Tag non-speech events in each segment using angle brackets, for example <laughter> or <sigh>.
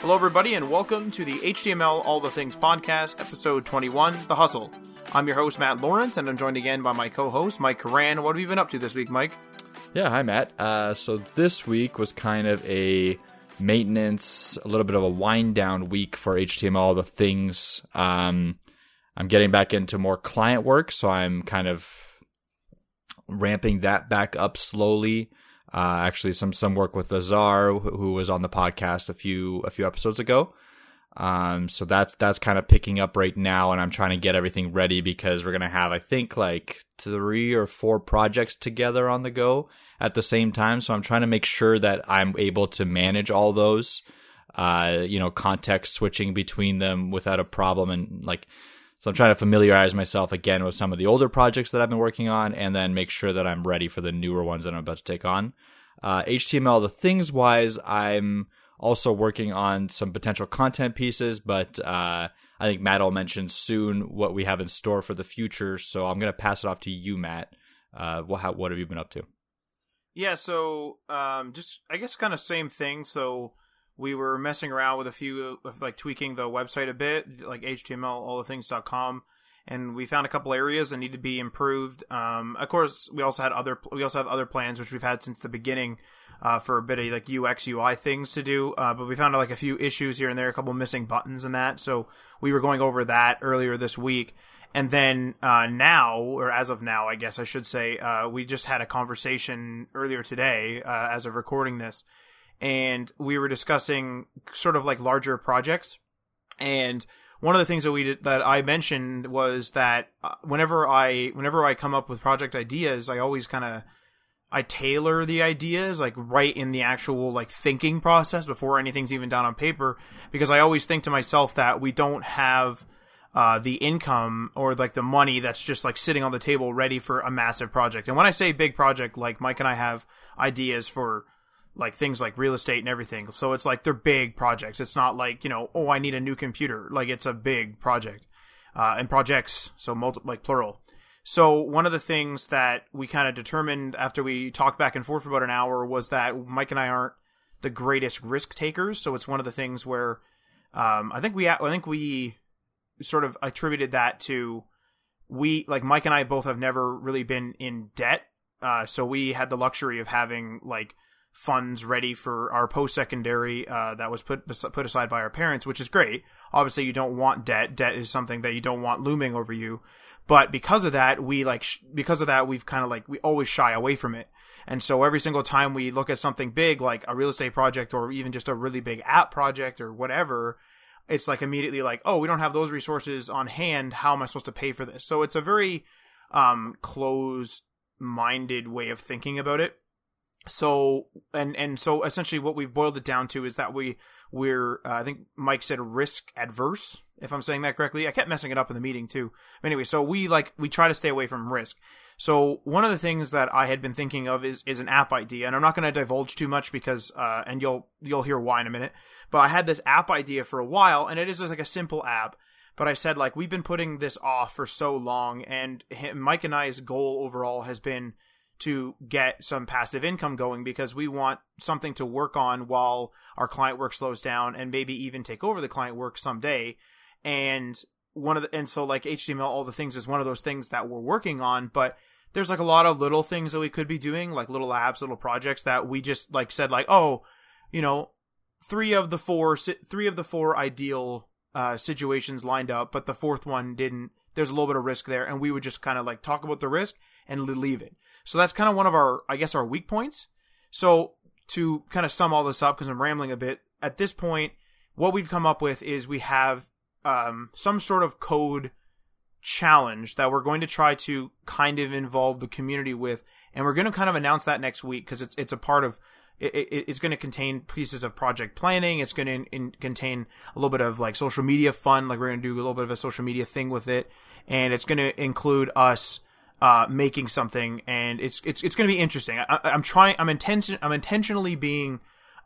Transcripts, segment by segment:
Hello, everybody, and welcome to the HTML All the Things podcast, episode 21, The Hustle. I'm your host, Matt Lawrence, and I'm joined again by my co host, Mike Karan. What have you been up to this week, Mike? Yeah, hi, Matt. Uh, so this week was kind of a maintenance, a little bit of a wind down week for HTML All the Things. Um, I'm getting back into more client work, so I'm kind of ramping that back up slowly. Uh, actually, some some work with Azar, who was on the podcast a few a few episodes ago. Um, so that's that's kind of picking up right now, and I'm trying to get everything ready because we're gonna have, I think, like three or four projects together on the go at the same time. So I'm trying to make sure that I'm able to manage all those, uh, you know, context switching between them without a problem, and like so I'm trying to familiarize myself again with some of the older projects that I've been working on and then make sure that I'm ready for the newer ones that I'm about to take on. Uh, HTML, the things wise, I'm also working on some potential content pieces, but uh, I think Matt will mention soon what we have in store for the future. So I'm going to pass it off to you, Matt. Uh, what, what have you been up to? Yeah, so um, just I guess kind of same thing. So we were messing around with a few like tweaking the website a bit, like HTML all the things.com and we found a couple areas that need to be improved. Um, of course, we also had other we also have other plans which we've had since the beginning uh, for a bit of like UX UI things to do. Uh, but we found like a few issues here and there, a couple missing buttons and that. So we were going over that earlier this week. And then uh, now, or as of now, I guess I should say, uh, we just had a conversation earlier today, uh, as of recording this, and we were discussing sort of like larger projects. And one of the things that we did, that I mentioned was that uh, whenever I whenever I come up with project ideas, I always kind of I tailor the ideas like right in the actual like thinking process before anything's even done on paper because I always think to myself that we don't have uh, the income or like the money that's just like sitting on the table ready for a massive project. And when I say big project, like Mike and I have ideas for like things like real estate and everything. So it's like they're big projects. It's not like, you know, oh, I need a new computer. Like it's a big project. Uh, and projects, so multi- like plural. So one of the things that we kind of determined after we talked back and forth for about an hour was that Mike and I aren't the greatest risk takers. So it's one of the things where um, I think we I think we sort of attributed that to we like Mike and I both have never really been in debt. Uh, so we had the luxury of having like funds ready for our post secondary uh, that was put put aside by our parents, which is great. Obviously, you don't want debt. Debt is something that you don't want looming over you. But because of that, we like sh- because of that, we've kind of like we always shy away from it. And so every single time we look at something big like a real estate project or even just a really big app project or whatever, it's like immediately like, oh, we don't have those resources on hand. How am I supposed to pay for this? So it's a very um, closed minded way of thinking about it so and and so essentially what we've boiled it down to is that we we're uh, I think Mike said risk adverse if I'm saying that correctly. I kept messing it up in the meeting too. But anyway, so we like we try to stay away from risk. So one of the things that I had been thinking of is is an app idea, and I'm not going to divulge too much because uh, and you'll you'll hear why in a minute. But I had this app idea for a while, and it is like a simple app. But I said like we've been putting this off for so long, and Mike and I's goal overall has been to get some passive income going because we want something to work on while our client work slows down and maybe even take over the client work someday. And one of the, and so like HTML, all the things is one of those things that we're working on, but there's like a lot of little things that we could be doing, like little apps, little projects that we just like said like, oh, you know, three of the four, three of the four ideal uh, situations lined up, but the fourth one didn't. There's a little bit of risk there, and we would just kind of like talk about the risk and leave it. So that's kind of one of our, I guess, our weak points. So to kind of sum all this up, because I'm rambling a bit, at this point, what we've come up with is we have um, some sort of code challenge that we're going to try to kind of involve the community with, and we're going to kind of announce that next week because it's it's a part of it, it, it's going to contain pieces of project planning. It's going to in, in, contain a little bit of like social media fun. Like we're going to do a little bit of a social media thing with it, and it's going to include us uh, making something, and it's it's it's going to be interesting. I, am trying. I'm intention. I'm intentionally being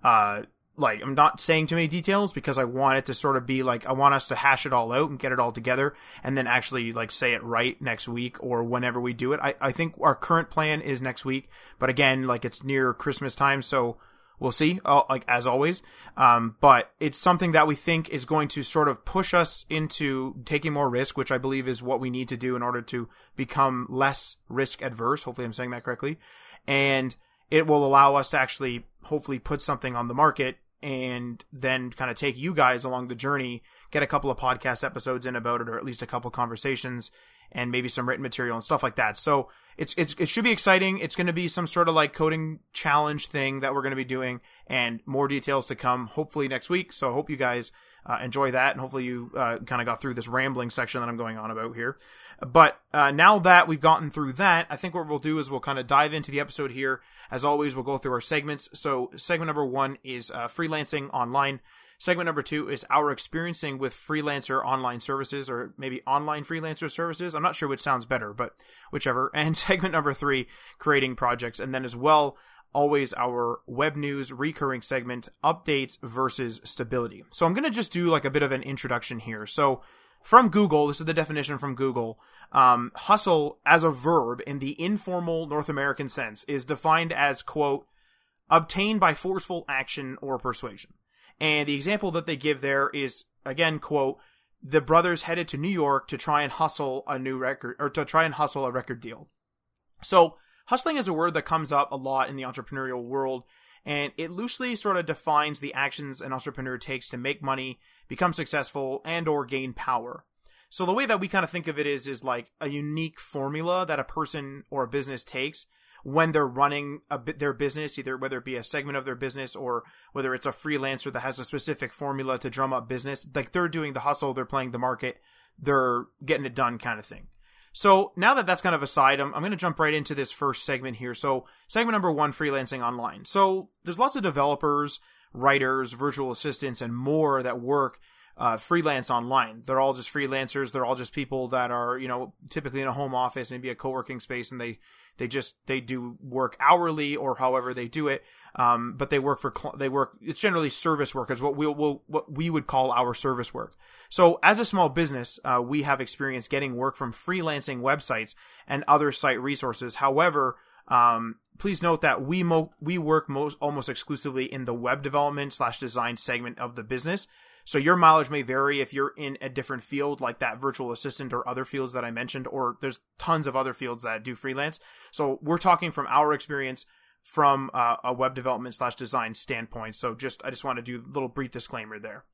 uh, like I'm not saying too many details because I want it to sort of be like I want us to hash it all out and get it all together and then actually like say it right next week or whenever we do it. I, I think our current plan is next week, but again, like it's near Christmas time, so we'll see. Uh, like as always, um, but it's something that we think is going to sort of push us into taking more risk, which I believe is what we need to do in order to become less risk adverse. Hopefully, I'm saying that correctly, and it will allow us to actually hopefully put something on the market and then kind of take you guys along the journey, get a couple of podcast episodes in about it, or at least a couple conversations, and maybe some written material and stuff like that. So it's it's it should be exciting. It's going to be some sort of like coding challenge thing that we're going to be doing, and more details to come hopefully next week. So I hope you guys uh, enjoy that, and hopefully you uh, kind of got through this rambling section that I'm going on about here. But uh, now that we've gotten through that, I think what we'll do is we'll kind of dive into the episode here. As always, we'll go through our segments. So segment number one is uh, freelancing online. Segment number two is our experiencing with freelancer online services or maybe online freelancer services. I'm not sure which sounds better, but whichever. <laughs> And segment number three, creating projects. And then as well, always our web news recurring segment, updates versus stability. So I'm going to just do like a bit of an introduction here. So from Google, this is the definition from Google. Um, hustle as a verb in the informal North American sense is defined as, quote, obtained by forceful action or persuasion. And the example that they give there is again, quote, the brothers headed to New York to try and hustle a new record or to try and hustle a record deal. So hustling is a word that comes up a lot in the entrepreneurial world and it loosely sort of defines the actions an entrepreneur takes to make money, become successful, and or gain power. So the way that we kind of think of it is is like a unique formula that a person or a business takes when they're running a bit their business, either whether it be a segment of their business or whether it's a freelancer that has a specific formula to drum up business. Like they're doing the hustle, they're playing the market, they're getting it done kind of thing. So now that that's kind of aside, I'm, I'm going to jump right into this first segment here. So segment number one, freelancing online. So there's lots of developers, writers, virtual assistants, and more that work uh, freelance online. They're all just freelancers. They're all just people that are, you know, typically in a home office, maybe a co-working space, and they they just they do work hourly or however they do it. Um, but they work for cl- they work. It's generally service work is what we will what we would call our service work. So as a small business, uh, we have experience getting work from freelancing websites and other site resources. However, um, please note that we mo- we work most almost exclusively in the web development slash design segment of the business. So your mileage may vary if you're in a different field like that virtual assistant or other fields that I mentioned, or there's tons of other fields that do freelance. So we're talking from our experience from uh, a web development slash design standpoint. So just, I just want to do a little brief disclaimer there.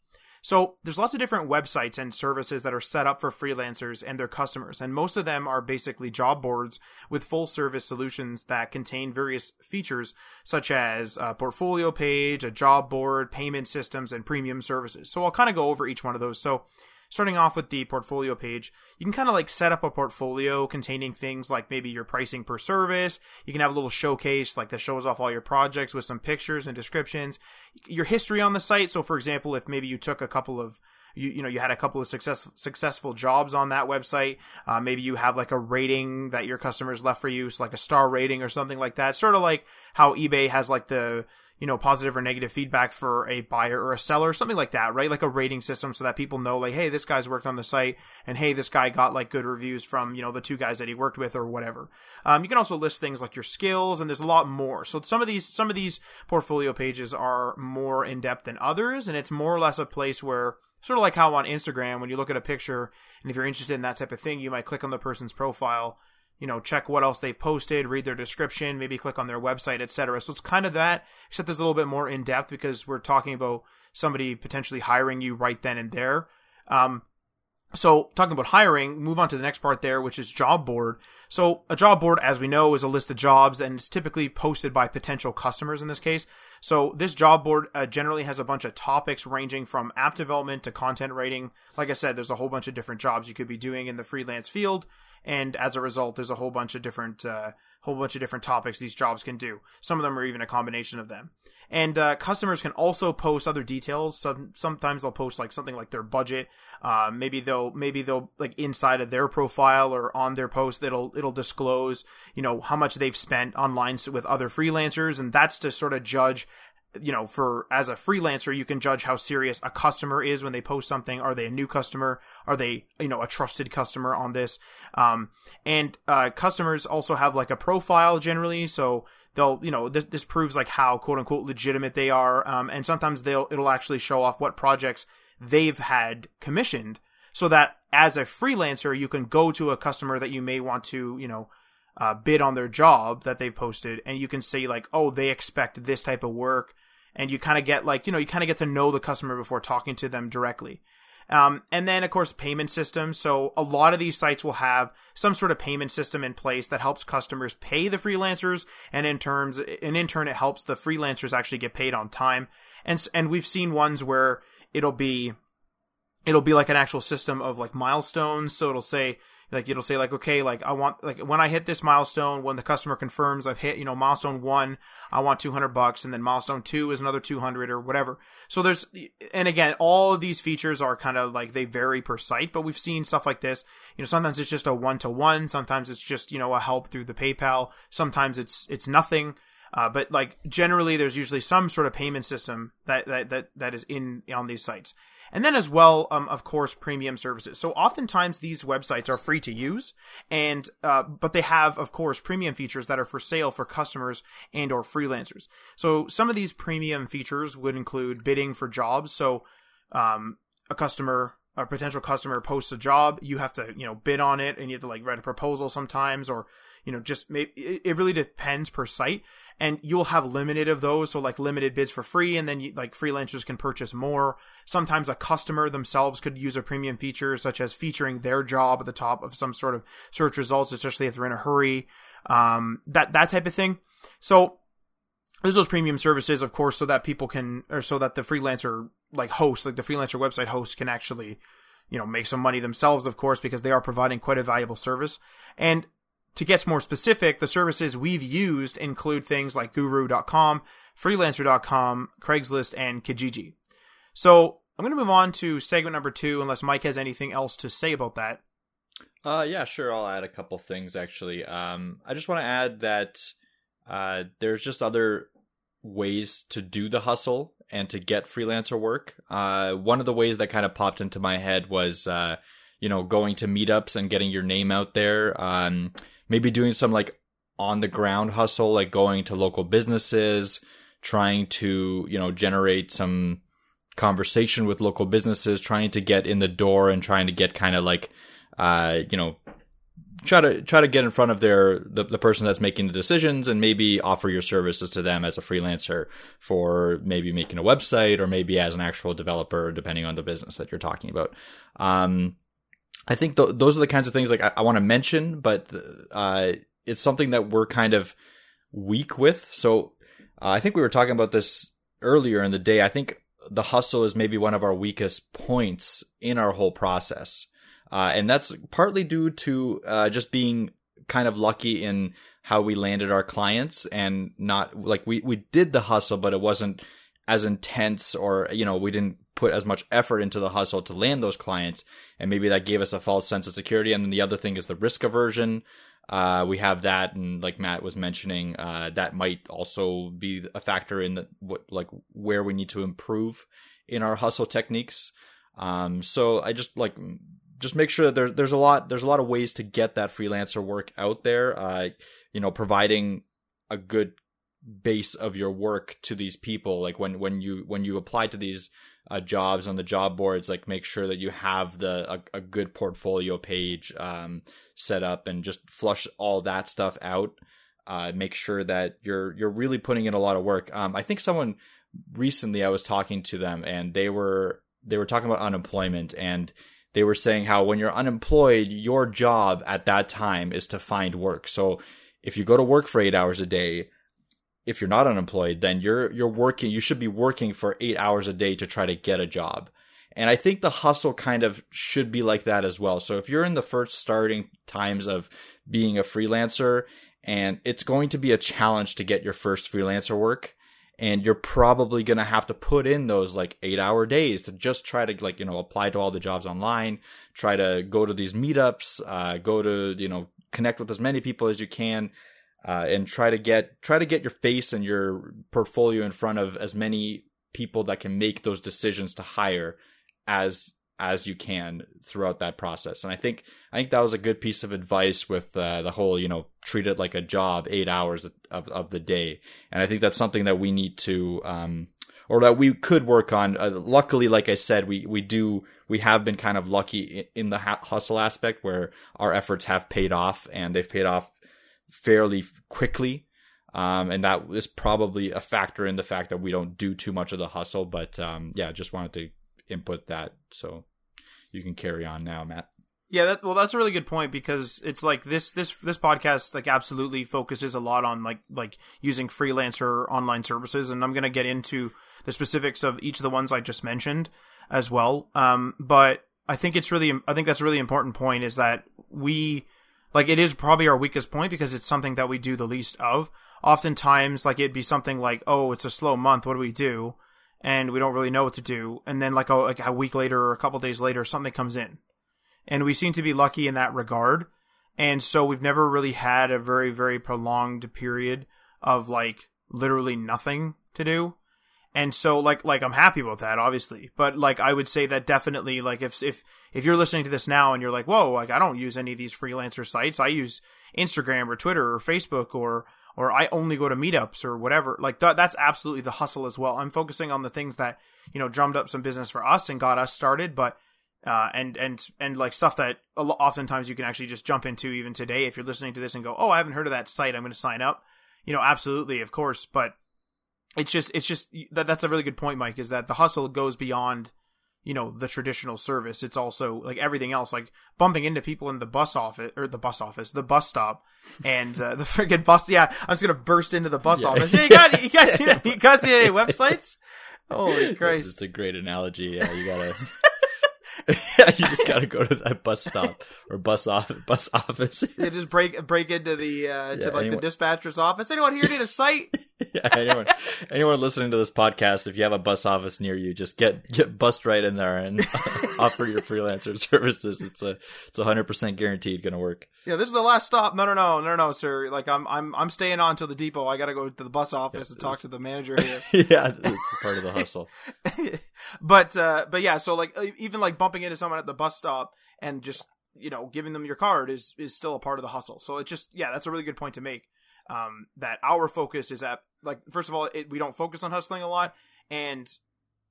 So there's lots of different websites and services that are set up for freelancers and their customers, and most of them are basically job boards with full service solutions that contain various features such as a portfolio page, a job board, payment systems, and premium services. So I'll kind of go over each one of those. So starting off with the portfolio page, you can kind of like set up a portfolio containing things like maybe your pricing per service. You can have a little showcase like that shows off all your projects with some pictures and descriptions, your history on the site. So for example, if maybe you took a couple of you you know you had a couple of success, successful jobs on that website. Uh, maybe you have like a rating that your customers left for you, so like a star rating or something like that. Sort of like how eBay has like the you know, positive or negative feedback for a buyer or a seller, something like that, right? Like a rating system so that people know, like, hey, this guy's worked on the site, and hey, this guy got like good reviews from, you know, the two guys that he worked with or whatever. Um, you can also list things like your skills, and there's a lot more. So some of these, some of these portfolio pages are more in depth than others, and it's more or less a place where sort of like how on Instagram, when you look at a picture, and if you're interested in that type of thing, you might click on the person's profile you know, check what else they've posted, read their description, maybe click on their website, etc. So it's kind of that, except there's a little bit more in depth because we're talking about somebody potentially hiring you right then and there. Um, so talking about hiring, move on to the next part there, which is job board. So a job board, as we know, is a list of jobs and it's typically posted by potential customers in this case. So this job board uh, generally has a bunch of topics ranging from app development to content writing. Like I said, there's a whole bunch of different jobs you could be doing in the freelance field and as a result, there's a whole bunch of different uh, whole bunch of different topics these jobs can do. Some of them are even a combination of them. And uh, customers can also post other details. Some sometimes they'll post like something like their budget. Uh, maybe they'll maybe they'll like inside of their profile or on their post it'll it'll disclose you know how much they've spent online with other freelancers, and that's to sort of judge you know, for as a freelancer, you can judge how serious a customer is when they post something. Are they a new customer? Are they, you know, a trusted customer on this? Um, and uh, customers also have like a profile generally, so they'll, you know, this this proves like how quote unquote legitimate they are. Um, and sometimes they'll it'll actually show off what projects they've had commissioned, so that as a freelancer, you can go to a customer that you may want to, you know, uh, bid on their job that they've posted, and you can say like, oh, they expect this type of work and you kind of get like you know you kind of get to know the customer before talking to them directly. Um, and then of course payment systems. So a lot of these sites will have some sort of payment system in place that helps customers pay the freelancers and in terms and in turn it helps the freelancers actually get paid on time. And and we've seen ones where it'll be it'll be like an actual system of like milestones. So it'll say like it'll say like okay like i want like when i hit this milestone when the customer confirms i've hit you know milestone one i want 200 bucks and then milestone two is another 200 or whatever. So there's and again all of these features are kind of like they vary per site but we've seen stuff like this. You know sometimes it's just a one to one sometimes it's just you know a help through the paypal sometimes it's it's nothing. Uh, but like generally there's usually some sort of payment system that, that that that is in on these sites and then as well, um, of course, premium services. So oftentimes these websites are free to use, and uh, but they have, of course, premium features that are for sale for customers and or freelancers. So some of these premium features would include bidding for jobs. So um, a customer a potential customer posts a job, you have to, you know, bid on it and you have to like write a proposal sometimes or, you know, just maybe it really depends per site and you'll have limited of those. So like limited bids for free and then you, like freelancers can purchase more. Sometimes a customer themselves could use a premium feature such as featuring their job at the top of some sort of search results, especially if they're in a hurry. Um, that, that type of thing. So there's those premium services, of course, so that people can, or so that the freelancer like host, like the freelancer website host can actually, you know, make some money themselves, of course, because they are providing quite a valuable service. And to get more specific, the services we've used include things like guru.com, freelancer.com, Craigslist, and Kijiji. So I'm going to move on to segment number two, unless Mike has anything else to say about that. Uh, yeah, sure. I'll add a couple things actually. Um, I just want to add that uh, there's just other ways to do the hustle and to get freelancer work. Uh, one of the ways that kind of popped into my head was, uh, you know, going to meetups and getting your name out there. Um, maybe doing some like on the ground hustle, like going to local businesses, trying to, you know, generate some conversation with local businesses, trying to get in the door and trying to get kind of like, uh, you know, try to try to get in front of their the, the person that's making the decisions and maybe offer your services to them as a freelancer for maybe making a website or maybe as an actual developer depending on the business that you're talking about. Um, i think th- those are the kinds of things like i, I want to mention but uh, it's something that we're kind of weak with. So uh, i think we were talking about this earlier in the day. I think the hustle is maybe one of our weakest points in our whole process. Uh, and that's partly due to uh, just being kind of lucky in how we landed our clients and not like we, we did the hustle, but it wasn't as intense or, you know, we didn't put as much effort into the hustle to land those clients. And maybe that gave us a false sense of security. And then the other thing is the risk aversion. Uh, we have that, and like Matt was mentioning, uh, that might also be a factor in the, what, like where we need to improve in our hustle techniques. Um, so I just like just make sure that there's there's a lot there's a lot of ways to get that freelancer work out there. Uh, you know, providing a good base of your work to these people. Like when when you when you apply to these uh, jobs on the job boards, like make sure that you have the a, a good portfolio page um, set up and just flush all that stuff out. Uh, make sure that you're you're really putting in a lot of work. Um, I think someone recently I was talking to them and they were they were talking about unemployment and they were saying how when you're unemployed, your job at that time is to find work. So if you go to work for eight hours a day, if you're not unemployed, then you're you're working. You should be working for eight hours a day to try to get a job. And I think the hustle kind of should be like that as well. So if you're in the first starting times of being a freelancer and it's going to be a challenge to get your first freelancer work, and you're probably going to have to put in those like eight hour days to just try to like you know apply to all the jobs online try to go to these meetups uh, go to you know connect with as many people as you can uh, and try to get try to get your face and your portfolio in front of as many people that can make those decisions to hire as as you can throughout that process. And I think I think that was a good piece of advice with uh, the whole you know treat it like a job, eight hours of of the day. And I think that's something that we need to um, or that we could work on. Uh, luckily, like I said, we we do we have been kind of lucky in the hustle aspect where our efforts have paid off and they've paid off fairly quickly. Um, and that is probably a factor in the fact that we don't do too much of the hustle. But um, yeah, just wanted to input that so you can carry on now, Matt. Yeah, that, well, that's a really good point because it's like this this this podcast like absolutely focuses a lot on like like using freelancer online services, and I'm gonna get into the specifics of each of the ones I just mentioned as well. Um, but I think it's really I think that's a really important point is that we like it is probably our weakest point because it's something that we do the least of. Oftentimes, like it'd be something like, "Oh, it's a slow month. What do we do?" and we don't really know what to do. And then like a, like a week later or a couple days later, something comes in, and we seem to be lucky in that regard. And so we've never really had a very very prolonged period of like literally nothing to do. And so like like I'm happy about that obviously. But like I would say that definitely like if if if you're listening to this now and you're like, "Whoa, like I don't use any of these freelancer sites. I use Instagram or Twitter or Facebook or or I only go to meetups or whatever. Like th- that's absolutely the hustle as well. I'm focusing on the things that you know drummed up some business for us and got us started, but uh, and and and like stuff that oftentimes you can actually just jump into even today if you're listening to this and go, oh, I haven't heard of that site, I'm going to sign up. You know, absolutely, of course, but it's just it's just that that's a really good point, Mike. Is that the hustle goes beyond you know the traditional service it's also like everything else like bumping into people in the bus office or the bus office the bus stop and uh, <laughs> the freaking bus yeah i'm just gonna burst into the bus yeah. office hey, you, got, you guys <laughs> see, you guys see any <laughs> websites holy christ it's a great analogy yeah you gotta yeah, <laughs> you just gotta go to that bus stop or bus office. Bus office. you just break break into the uh, to yeah, like anyone, the dispatcher's office. Anyone here need a site? <laughs> yeah, anyone anyone listening to this podcast, if you have a bus office near you, just get get bust right in there and <laughs> offer your freelancer services. It's a it's hundred percent guaranteed going to work. Yeah, this is the last stop. No, no, no, no, no, sir. Like I'm I'm I'm staying on to the depot. I got to go to the bus office yes, and talk to the manager here. yeah, it's part of the hustle. but uh, but yeah, so like even like bumping into someone at the bus stop and just you know giving them your card is is still a part of the hustle. So it's just yeah, that's a really good point to make. Um, that our focus is at like first of all, it, we don't focus on hustling a lot, and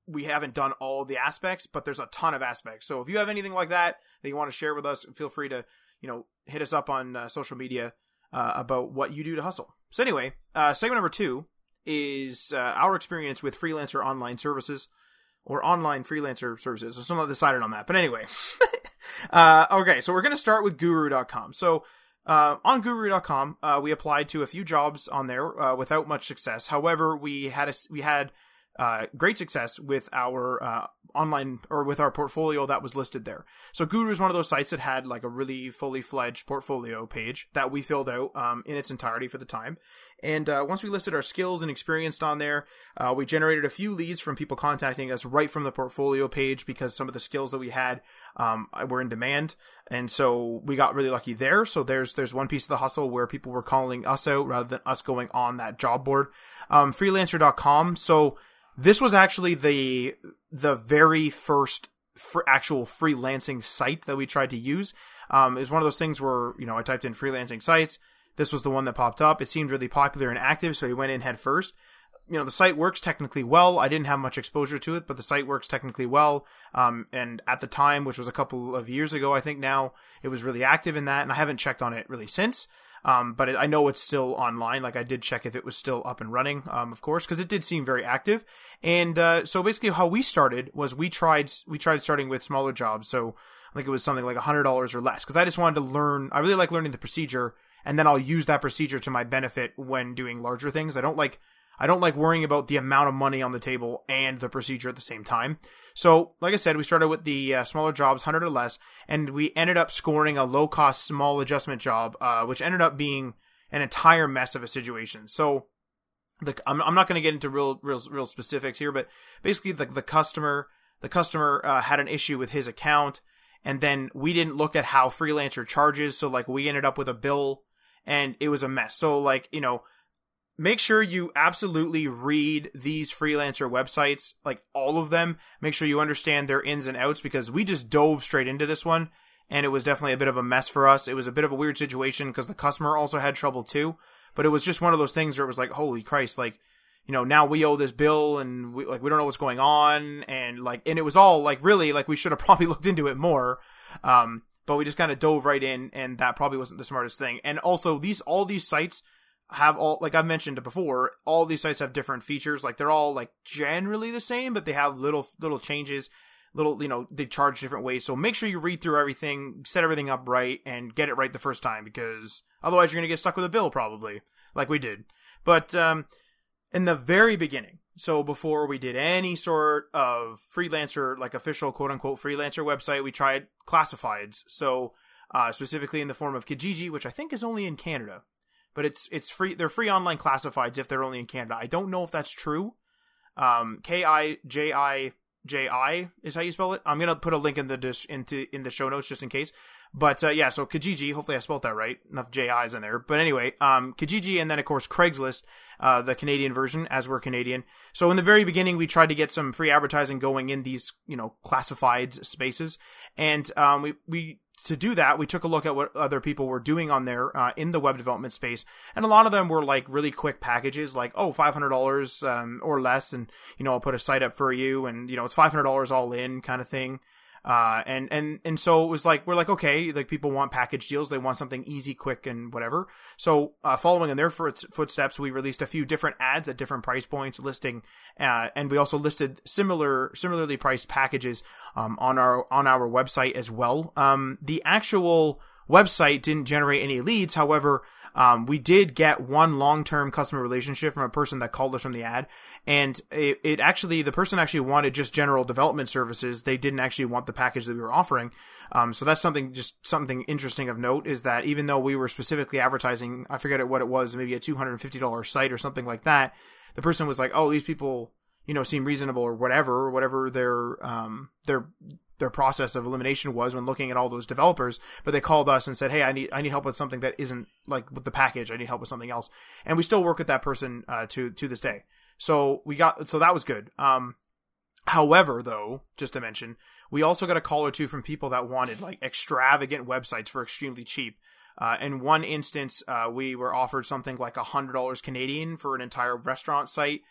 we haven't done all the aspects, but there's a ton of aspects. So if you have anything like that that you want to share with us, feel free to you know hit us up on uh, social media uh, about what you do to hustle. So anyway, uh, segment number two is uh, our experience with freelancer online services or online freelancer services. So I'm not decided on that, but anyway. <laughs> Uh, okay, so we're going to start with Guru.com. So uh, on Guru.com, uh, we applied to a few jobs on there uh, without much success. However, we had a, we had uh, great success with our uh, online or with our portfolio that was listed there. So Guru is one of those sites that had like a really fully fledged portfolio page that we filled out um, in its entirety for the time. And uh, once we listed our skills and experience on there, uh, we generated a few leads from people contacting us right from the portfolio page because some of the skills that we had um, were in demand. And so we got really lucky there. So there's there's one piece of the hustle where people were calling us out rather than us going on that job board. Um, freelancer.com. So this was actually the the very first for actual freelancing site that we tried to use. Um, is one of those things where you know I typed in freelancing sites. This was the one that popped up. It seemed really popular and active, so we went in head first. You know, the site works technically well. I didn't have much exposure to it, but the site works technically well. Um, and at the time, which was a couple of years ago, I think now it was really active in that, and I haven't checked on it really since. Um, but I know it's still online. Like I did check if it was still up and running, um, of course, because it did seem very active. And uh, so basically, how we started was we tried we tried starting with smaller jobs. So I think it was something like hundred dollars or less, because I just wanted to learn. I really like learning the procedure, and then I'll use that procedure to my benefit when doing larger things. I don't like I don't like worrying about the amount of money on the table and the procedure at the same time. So, like I said, we started with the uh, smaller jobs, 100 or less, and we ended up scoring a low cost, small adjustment job, uh, which ended up being an entire mess of a situation. So, the, I'm, I'm not going to get into real, real, real specifics here, but basically the, the customer, the customer uh, had an issue with his account, and then we didn't look at how freelancer charges. So, like, we ended up with a bill and it was a mess. So like you know, make sure you absolutely read these freelancer websites, like all of them. Make sure you understand their ins and outs because we just dove straight into this one and it was definitely a bit of a mess for us. It was a bit of a weird situation because the customer also had trouble too. But it was just one of those things where it was like, holy Christ, like, you know, now we owe this bill and we like we don't know what's going on and like and it was all like really like we should have <laughs> probably looked into it more. Um, but we just kind of dove right in and that probably wasn't the smartest thing. And also these all these sites have all like I've mentioned before, all these sites have different features. Like they're all like generally the same, but they have little little changes little you know they charge different ways so make sure you read through everything set everything up right and get it right the first time because otherwise you're going to get stuck with a bill probably like we did but um in the very beginning so before we did any sort of freelancer like official quote unquote freelancer website we tried classifieds so uh, specifically in the form of kijiji which i think is only in canada but it's it's free they're free online classifieds if they're only in canada i don't know if that's true um, k-i-j-i J I is how you spell it. I'm gonna put a link in the dis- into in the show notes just in case. But uh, yeah, so Kijiji. Hopefully, I spelled that right. Enough JIs in there. But anyway, um, Kijiji, and then of course Craigslist, uh, the Canadian version, as we're Canadian. So in the very beginning, we tried to get some free advertising going in these, you know, classified spaces, and um, we we to do that, we took a look at what other people were doing on there uh, in the web development space, and a lot of them were like really quick packages, like oh five hundred dollars um, or less, and you know I'll put a site up for you, and you know it's five hundred dollars all in kind of thing. Uh, and, and, and so it was like, we're like, okay, like people want package deals. They want something easy, quick, and whatever. So, uh, following in their footsteps, we released a few different ads at different price points listing, uh, and we also listed similar, similarly priced packages, um, on our, on our website as well. Um, the actual website didn't generate any leads. However, um, we did get one long-term customer relationship from a person that called us from the ad, and it, it, actually the person actually wanted just general development services. They didn't actually want the package that we were offering. Um, so that's something just something interesting of note is that even though we were specifically advertising, I forget what it was, maybe a two hundred and fifty dollars site or something like that, the person was like, "Oh, these people." You know, seem reasonable or whatever, or whatever their um their their process of elimination was when looking at all those developers, but they called us and said, "Hey, I need I need help with something that isn't like with the package. I need help with something else." And we still work with that person uh, to to this day. So we got so that was good. Um, however, though, just to mention, we also got a call or two from people that wanted like extravagant websites for extremely cheap. Uh, in one instance, uh, we were offered something like a hundred dollars Canadian for an entire restaurant site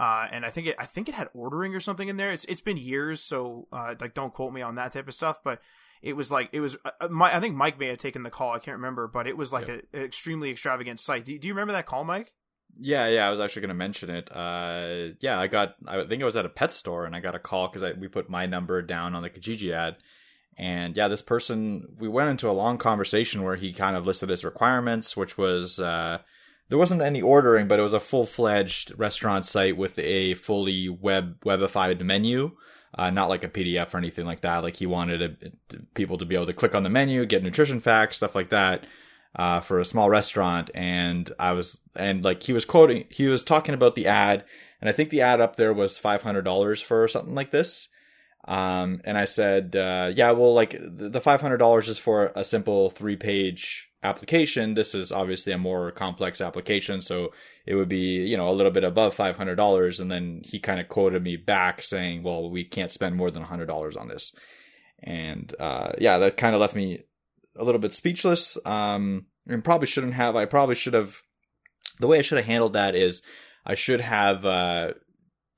uh, and I think it, I think it had ordering or something in there. It's it's been years, so uh, like don't quote me on that type of stuff. But it was like it was. Uh, my, I think Mike may have taken the call. I can't remember, but it was like yep. an extremely extravagant site. Do, do, you remember that call, Mike? Yeah, yeah. I was actually going to mention it. Uh, yeah, I got. I think I was at a pet store and I got a call because we put my number down on the Kijiji ad. And yeah, this person, we went into a long conversation where he kind of listed his requirements, which was uh, there wasn't any ordering, but it was a full fledged restaurant site with a fully web webified menu. Uh, not like a PDF or anything like that. Like he wanted a, people to be able to click on the menu, get nutrition facts, stuff like that, uh, for a small restaurant. And I was, and like he was quoting, he was talking about the ad, and I think the ad up there was five hundred dollars for something like this. Um, and I said, uh, yeah, well, like the five hundred dollars is for a simple three page application. This is obviously a more complex application, so it would be, you know, a little bit above $500. And then he kind of quoted me back saying, well, we can't spend more than $100 on this. And, uh, yeah, that kind of left me a little bit speechless. Um, and probably shouldn't have, I probably should have, the way I should have handled that is I should have, uh,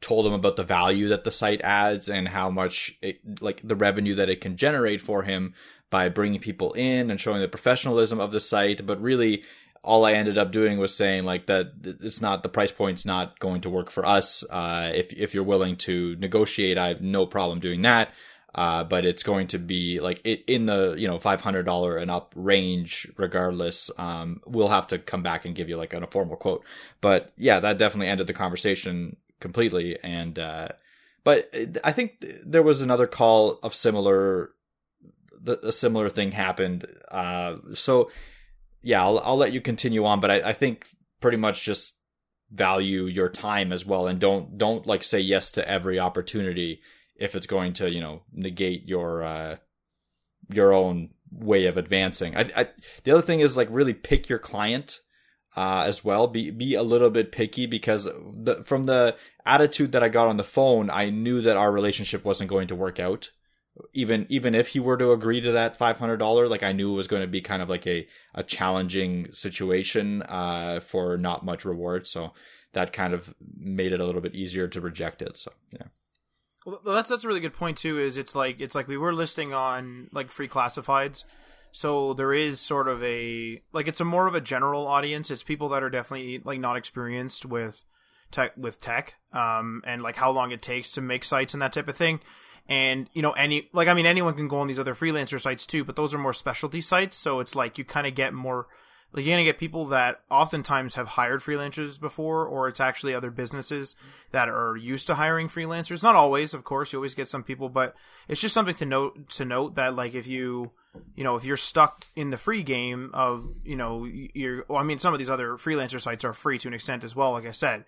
told him about the value that the site adds and how much it, like the revenue that it can generate for him by bringing people in and showing the professionalism of the site. But really, all I ended up doing was saying like that it's not the price point's not going to work for us. Uh, if if you're willing to negotiate, I have no problem doing that. Uh, but it's going to be like in the you know five hundred dollar and up range, regardless. Um, we'll have to come back and give you like a formal quote. But yeah, that definitely ended the conversation completely. And uh, but I think there was another call of similar a similar thing happened. Uh, so yeah, I'll, I'll let you continue on, but I, I think pretty much just value your time as well, and don't don't like say yes to every opportunity if it's going to you know negate your uh, your own way of advancing. I, I, the other thing is like really pick your client uh, as well. Be be a little bit picky because the, from the attitude that I got on the phone, I knew that our relationship wasn't going to work out. Even even if he were to agree to that five hundred dollar, like I knew it was going to be kind of like a a challenging situation uh, for not much reward. So that kind of made it a little bit easier to reject it. So yeah. Well, that's that's a really good point too. Is it's like it's like we were listing on like free classifieds, so there is sort of a like it's a more of a general audience. It's people that are definitely like not experienced with tech with tech, um, and like how long it takes to make sites and that type of thing. And you know, any like I mean, anyone can go on these other freelancer sites too, but those are more specialty sites. So it's like you kind of get more like you're gonna get people that oftentimes have hired freelancers before, or it's actually other businesses that are used to hiring freelancers. Not always, of course. You always get some people, but it's just something to note to note that like if you you know if you're stuck in the free game of you know you're well, I mean some of these other freelancer sites are free to an extent as well, like I said,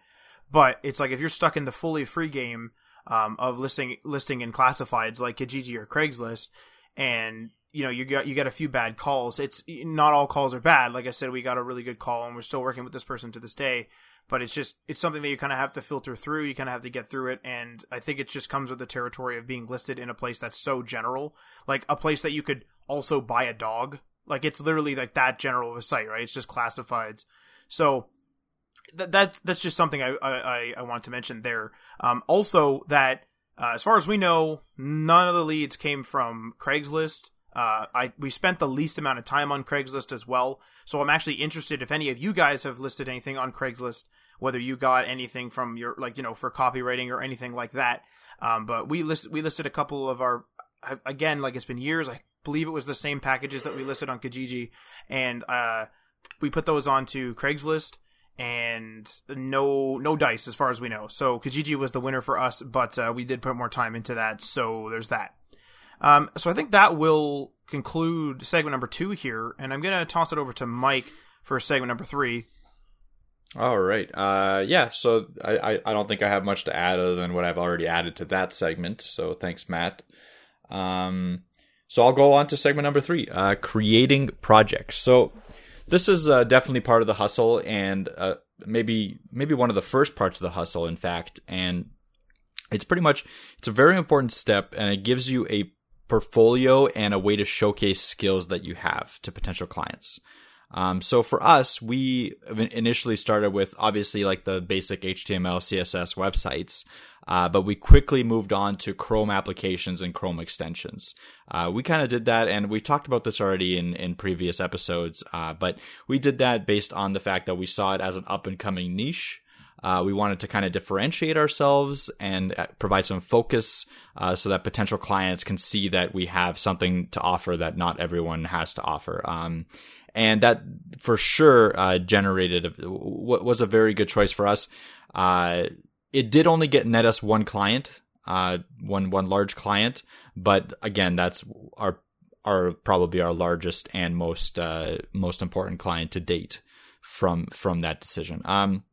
but it's like if you're stuck in the fully free game um, of listing listing in classifieds like Kijiji or Craigslist, and you know you got you get a few bad calls. It's not all calls are bad. Like I said, we got a really good call, and we're still working with this person to this day. But it's just it's something that you kind of have to filter through. You kind of have to get through it, and I think it just comes with the territory of being listed in a place that's so general, like a place that you could also buy a dog. Like it's literally like that general of a site, right? It's just classifieds. So that that's that's just something I I I want to mention there. Um, also that uh, as far as we know, none of the leads came from Craigslist. Uh, I we spent the least amount of time on Craigslist as well, so I'm actually interested if any of you guys have listed anything on Craigslist, whether you got anything from your like you know for copywriting or anything like that. Um, but we list we listed a couple of our again like it's been years. I believe it was the same packages that we listed on Kijiji, and uh, we put those onto Craigslist and no no dice as far as we know. So Kijiji was the winner for us, but uh, we did put more time into that. So there's that. Um, so I think that will conclude segment number two here, and I'm to toss it over to Mike for segment number three. All right. Uh, yeah. So I, I, I don't think I have much to add other than what I've already added to that segment. So thanks, Matt. Um, so I'll go on to segment number three, uh, creating projects. So this is uh, definitely part of the hustle, and uh, maybe maybe one of the first parts of the hustle, in fact. And it's pretty much it's a very important step, and it gives you a portfolio and a way to showcase skills that you have to potential clients. Um, so for us, we initially started with obviously like the basic HTML, CSS websites, uh, but we quickly moved on to Chrome applications and Chrome extensions. Uh, we kind of did that, and we talked about this already in in previous episodes. Uh, but we did that based on the fact that we saw it as an up and coming niche. Uh, we wanted to kind of differentiate ourselves and uh, provide some focus uh, so that potential clients can see that we have something to offer that not everyone has to offer. Um, and that for sure uh, generated was a very good choice for us. It did only get net us one client, uh, one one large client, but again, that's our our probably our largest and most uh, most important client to date from from that decision. Um,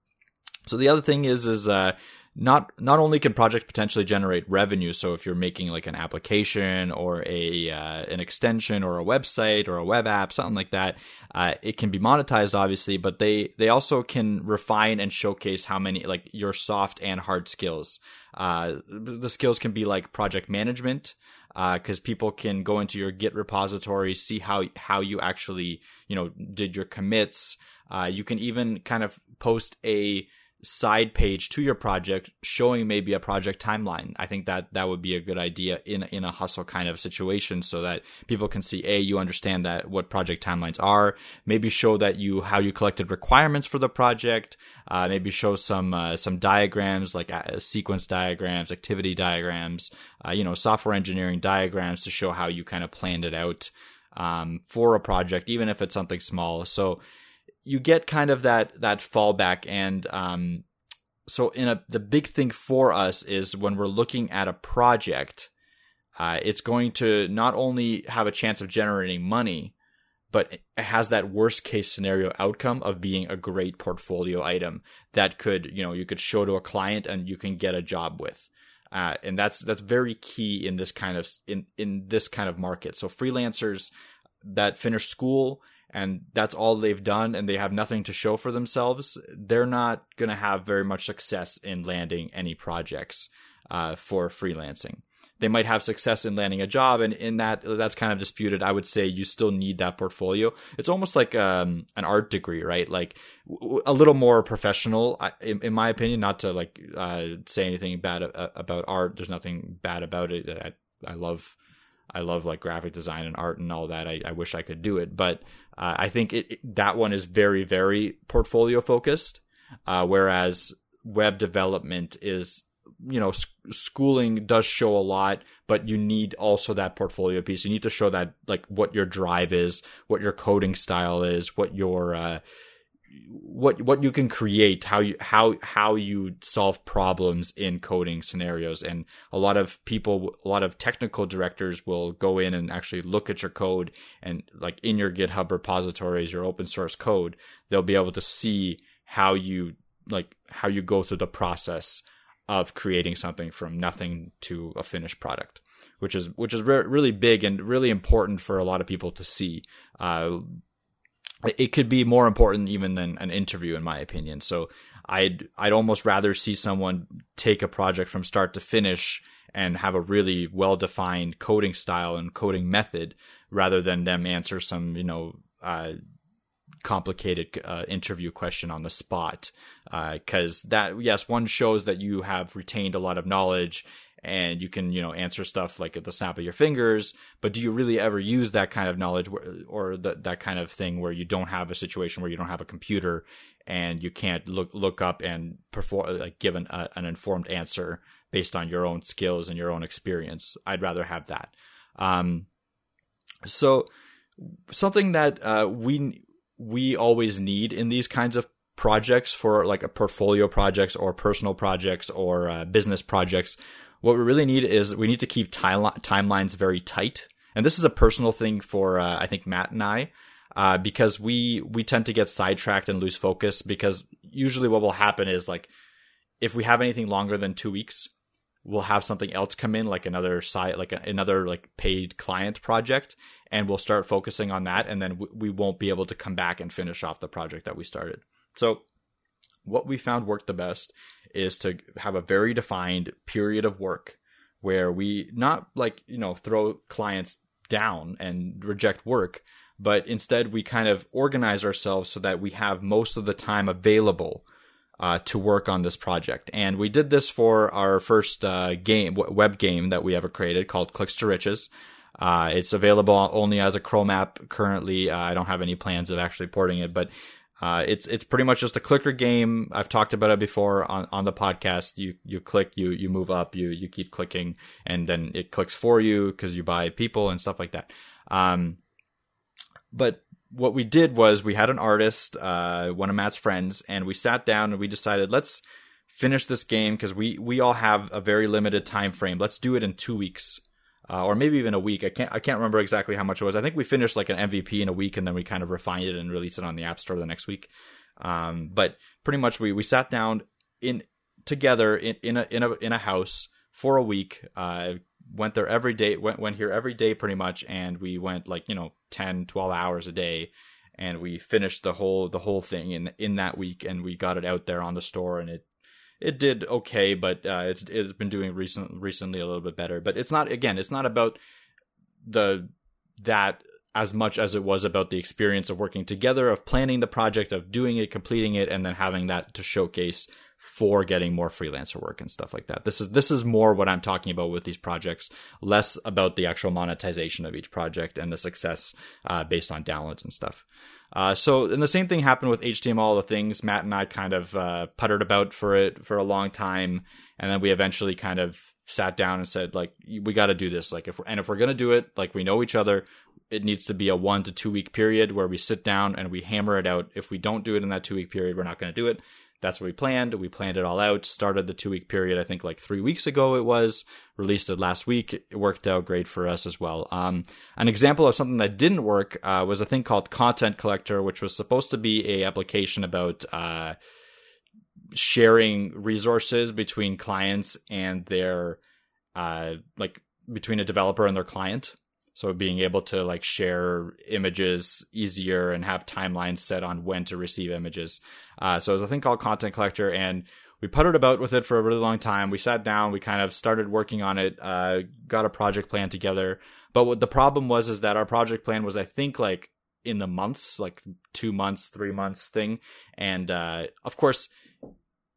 so the other thing is is uh, not not only can projects potentially generate revenue so if you're making like an application or a uh, an extension or a website or a web app something like that uh, it can be monetized obviously but they they also can refine and showcase how many like your soft and hard skills uh, the skills can be like project management because uh, people can go into your Git repository, see how how you actually you know did your commits. Uh, you can even kind of post a side page to your project showing maybe a project timeline. I think that that would be a good idea in in a hustle kind of situation so that people can see a you understand that what project timelines are, maybe show that you how you collected requirements for the project, uh, maybe show some uh, some diagrams like uh, sequence diagrams, activity diagrams, uh, you know, software engineering diagrams to show how you kind of planned it out um, for a project even if it's something small. So you get kind of that that fallback and um, so in a the big thing for us is when we're looking at a project uh, it's going to not only have a chance of generating money but it has that worst case scenario outcome of being a great portfolio item that could you know you could show to a client and you can get a job with. Uh, and that's that's very key in this kind of in in this kind of market. So freelancers that finish school and that's all they've done and they have nothing to show for themselves, they're not going to have very much success in landing any projects uh, for freelancing. They might have success in landing a job, and in that that's kind of disputed. I would say you still need that portfolio. It's almost like um, an art degree, right? Like a little more professional, in, in my opinion. Not to like uh, say anything bad about art. There's nothing bad about it. I, I love I love like graphic design and art and all that. I, I wish I could do it, but uh, I think it, it, that one is very, very portfolio focused. Uh, whereas web development is, you know, sc- schooling does show a lot, but you need also that portfolio piece. You need to show that like what your drive is, what your coding style is, what your, uh, what what you can create, how you how how you solve problems in coding scenarios, and a lot of people, a lot of technical directors will go in and actually look at your code and like in your GitHub repositories, your open source code, they'll be able to see how you like how you go through the process of creating something from nothing to a finished product, which is which is re- really big and really important for a lot of people to see. Uh, it could be more important even than an interview in my opinion. So i'd i'd almost rather see someone take a project from start to finish and have a really well defined coding style and coding method rather than them answer some you know uh, complicated uh, interview question on the spot. Because uh, that yes one shows that you have retained a lot of knowledge and you can you know answer stuff like at the snap of your fingers but do you really ever use that kind of knowledge or that that kind of thing where you don't have a situation where you don't have a computer and you can't look look up and perform like give an, an informed answer based on your own skills and your own experience? I'd rather have that. Um, so something that uh, we we always need in these kinds of projects for like a portfolio projects or personal projects or uh, business projects what we really need is we need to keep time- timelines very tight. And this is a personal thing for uh, I think Matt and I, uh, because we we tend to get sidetracked and lose focus. Because usually what will happen is like if we have anything longer than two weeks, we'll have something else come in, like another site, like a, another like paid client project, and we'll start focusing on that, and then we won't be able to come back and finish off the project that we started. So what we found worked the best is to have a very defined period of work where we not like, you know, throw clients down and reject work, but instead we kind of organize ourselves so that we have most of the time available uh, to work on this project. And we did this for our first uh, game, web game that we ever created called Clicks to Riches. Uh, it's available only as a Chrome app currently. Uh, I don't have any plans of actually porting it, but uh, it's it's pretty much just a clicker game. I've talked about it before on, on the podcast. You you click, you you move up, you you keep clicking, and then it clicks for you because you buy people and stuff like that. Um, but what we did was we had an artist, uh, one of Matt's friends, and we sat down and we decided let's finish this game because we we all have a very limited time frame. Let's do it in two weeks uh, or maybe even a week. I can't I can't remember exactly how much it was. I think we finished like an MVP in a week, and then we kind of refined it and released it on the App Store the next week. Um, but pretty much we we sat down in together in, in a in a in a house for a week. Uh, went there every day. Went went here every day pretty much, and we went like you know 10, 12 hours a day. And we finished the whole the whole thing in in that week, and we got it out there on the store, and it it did okay, but uh, it's it's been doing recent recently a little bit better. But it's not again, it's not about the that as much as it was about the experience of working together, of planning the project, of doing it, completing it, and then having that to showcase for getting more freelancer work and stuff like that. This is this is more what I'm talking about with these projects, less about the actual monetization of each project and the success uh, based on downloads and stuff. Uh, so, and the same thing happened with HTML the things. Matt and I kind of uh, puttered about for it for a long time, and then we eventually kind of sat down and said, like, we got to do this. Like, if we're, and if we're gonna do it, like, we know each other. It needs to be a one to two week period where we sit down and we hammer it out. If we don't do it in that two week period, we're not going to do it that's what we planned. We planned it all out. Started the two week period, I think like three weeks ago it was. Released it last week. It worked out great for us as well. Um, an example of something that didn't work uh, was a thing called Content Collector, which was supposed to be a application about uh, sharing resources between clients and their uh, like between a developer and their client. So being able to like share images easier and have timelines set on when to receive images. Uh, so there's a thing called Content Collector, and we puttered about with it for a really long time. We sat down, we kind of started working on it, uh, got a project plan together. But what the problem was is that our project plan was, I think, like in the months, like two months, three months thing. And uh, of course,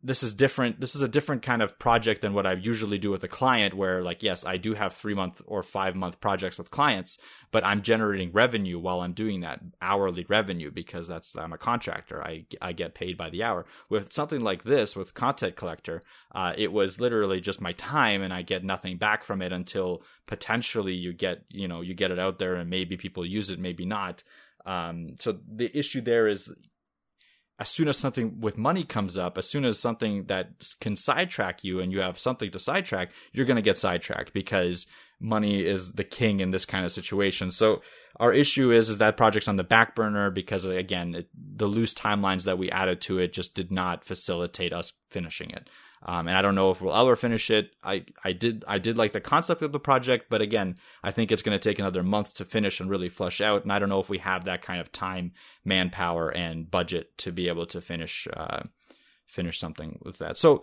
this is different. This is a different kind of project than what I usually do with a client, where like, yes, I do have three month or five month projects with clients, but I'm generating revenue while I'm doing that hourly revenue because that's I'm a contractor. I I get paid by the hour. With something like this, with Content Collector, uh, it was literally just my time, and I get nothing back from it until potentially you get you know you get it out there, and maybe people use it, maybe not. Um, so the issue there is as soon as something with money comes up, as soon as something that can sidetrack you and you have something to sidetrack, you're going to get sidetracked because money is the king in this kind of situation. So our issue is is that project's on the back burner because uh, again, it, the loose timelines that we added to it just did not facilitate us finishing it. Um, and I don't know if we'll ever finish it. I, I did I did like the concept of the project, but again, I think it's going to take another month to finish and really flush out. And I don't know if we have that kind of time, manpower, and budget to be able to finish uh, finish something with that. So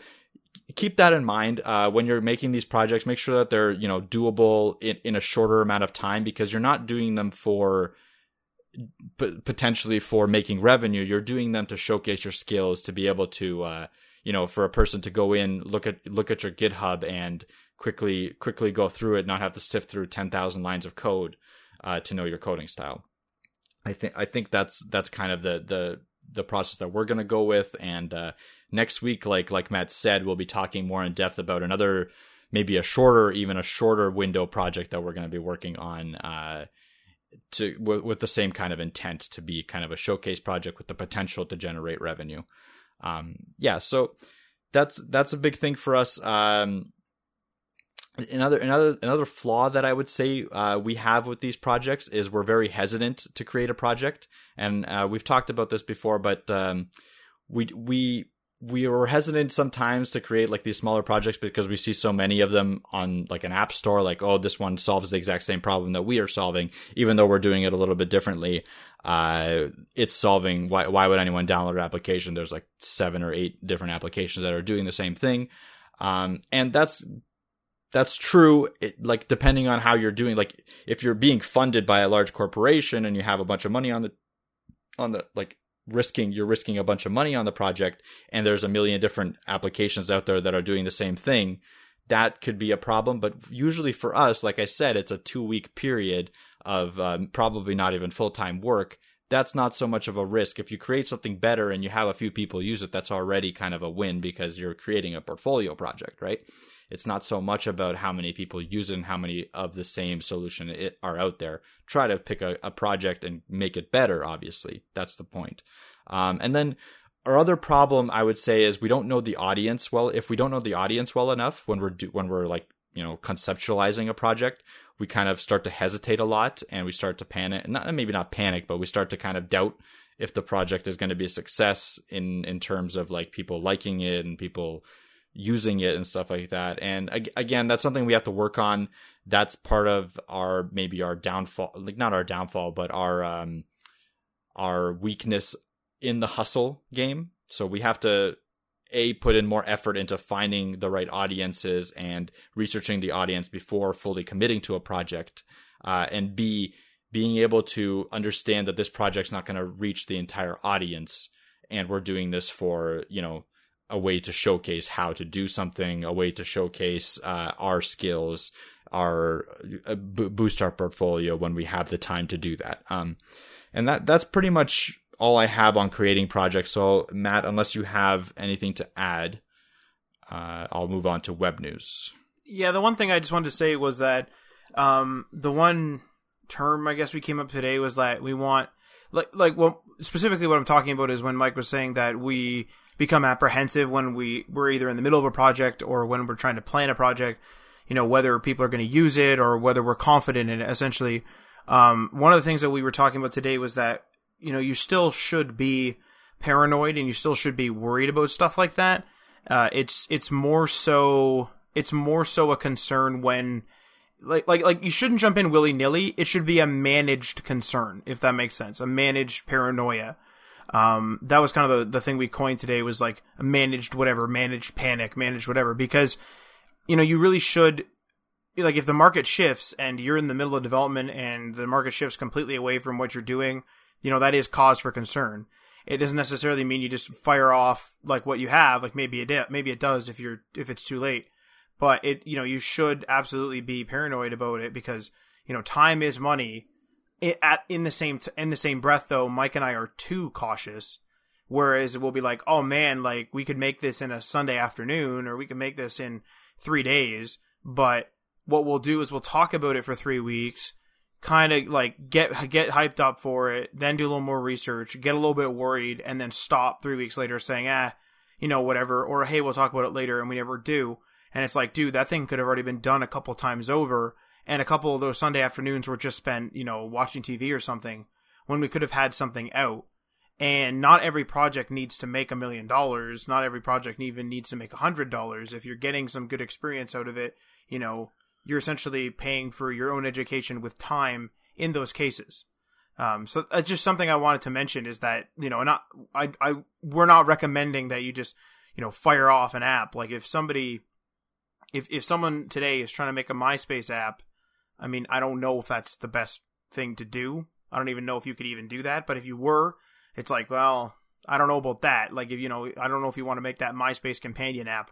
keep that in mind uh, when you're making these projects. Make sure that they're you know doable in, in a shorter amount of time because you're not doing them for potentially for making revenue. You're doing them to showcase your skills to be able to. Uh, you know, for a person to go in, look at look at your GitHub and quickly quickly go through it, not have to sift through ten thousand lines of code uh, to know your coding style. I think I think that's that's kind of the the the process that we're gonna go with. And uh, next week, like like Matt said, we'll be talking more in depth about another maybe a shorter, even a shorter window project that we're going to be working on. Uh, to with, with the same kind of intent to be kind of a showcase project with the potential to generate revenue um, yeah, so that's that's a big thing for us. Um, another another another flaw that I would say uh, we have with these projects is we're very hesitant to create a project, and uh, we've talked about this before, but um, we we we were hesitant sometimes to create like these smaller projects because we see so many of them on like an app store like oh this one solves the exact same problem that we are solving even though we're doing it a little bit differently. Uh, it's solving why why would anyone download an application? There's like seven or eight different applications that are doing the same thing. Um, and that's that's true it, like depending on how you're doing like if you're being funded by a large corporation and you have a bunch of money on the on the like risking you're risking a bunch of money on the project and there's a million different applications out there that are doing the same thing that could be a problem. But usually for us like i said it's a two week period of um, probably not even full-time work. That's not so much of a risk. If you create something better and you have a few people use it that's already kind of a win because you're creating a portfolio project right it's not so much about how many people use it and how many of the same solution it, are out there. Try to pick a, a, project and make it better, obviously. That's the point. Um, and then our other problem, I would say, is we don't know the audience well. If we don't know the audience well enough when we're do, when we're like you know conceptualizing a project, we kind of start to hesitate a lot and we start to panic. Not maybe not panic, but we start to kind of doubt if the project is going to be a success in in terms of like people liking it and people using it and stuff like that. And again, that's something we have to work on. That's part of our maybe our downfall, like not our downfall, but our um our weakness in the hustle game. So we have to a put in more effort into finding the right audiences and researching the audience before fully committing to a project, uh, and b being able to understand that this project's not going to reach the entire audience, and we're doing this for you know a way to showcase how to do something, a way to showcase uh, our skills, our uh, boost our portfolio when we have the time to do that. Um, and that that's pretty much all I have on creating projects. So Matt, unless you have anything to add, uh, I'll move on to web news. Yeah, the one thing I just wanted to say was that um, the one term I guess we came up today was that we want like like well specifically what I'm talking about is when Mike was saying that we become apprehensive when we we're either in the middle of a project or when we're trying to plan a project. You know whether people are going to use it or whether we're confident in it. Essentially, um, one of the things that we were talking about today was that you know you still should be paranoid and you still should be worried about stuff like that. Uh, it's it's more so it's more so a concern when like like like you shouldn't jump in willy nilly. It should be a managed concern, if that makes sense. A managed paranoia. Um, that was kind of the, the thing we coined today was like managed whatever, managed panic, managed whatever, because, you know, you really should, like, if the market shifts and you're in the middle of development and the market shifts completely away from what you're doing, you know, that is cause for concern. It doesn't necessarily mean you just fire off like what you have. Like maybe it, maybe it does if you're, if it's too late, but it, you know, you should absolutely be paranoid about it because, you know, time is money it, at in the same t- in the same breath though mike and i are too cautious. Whereas we'll be like oh man like we could make this in a sunday afternoon or we could make this in three days. But what we'll do is we'll talk about it for three weeks kind of like get get hyped up for it then do a little more research get a little bit worried and then stop three weeks later saying ah you know whatever or hey we'll talk about it later and we never do. And it's like dude that thing could have already been done a couple times over and a couple of those Sunday afternoons were just spent, you know, watching TV or something when we could have had something out. And not every project needs to make a million dollars. Not every project even needs to make a hundred dollars. If you're getting some good experience out of it, you know, you're essentially paying for your own education with time in those cases. Um, so that's just something I wanted to mention is that, you know, not, I, I, we're not recommending that you just, you know, fire off an app. Like if somebody, if, if someone today is trying to make a MySpace app I mean, I don't know if that's the best thing to do. I don't even know if you could even do that. But if you were, it's like, well, I don't know about that. Like, if you know, I don't know if you want to make that MySpace companion app.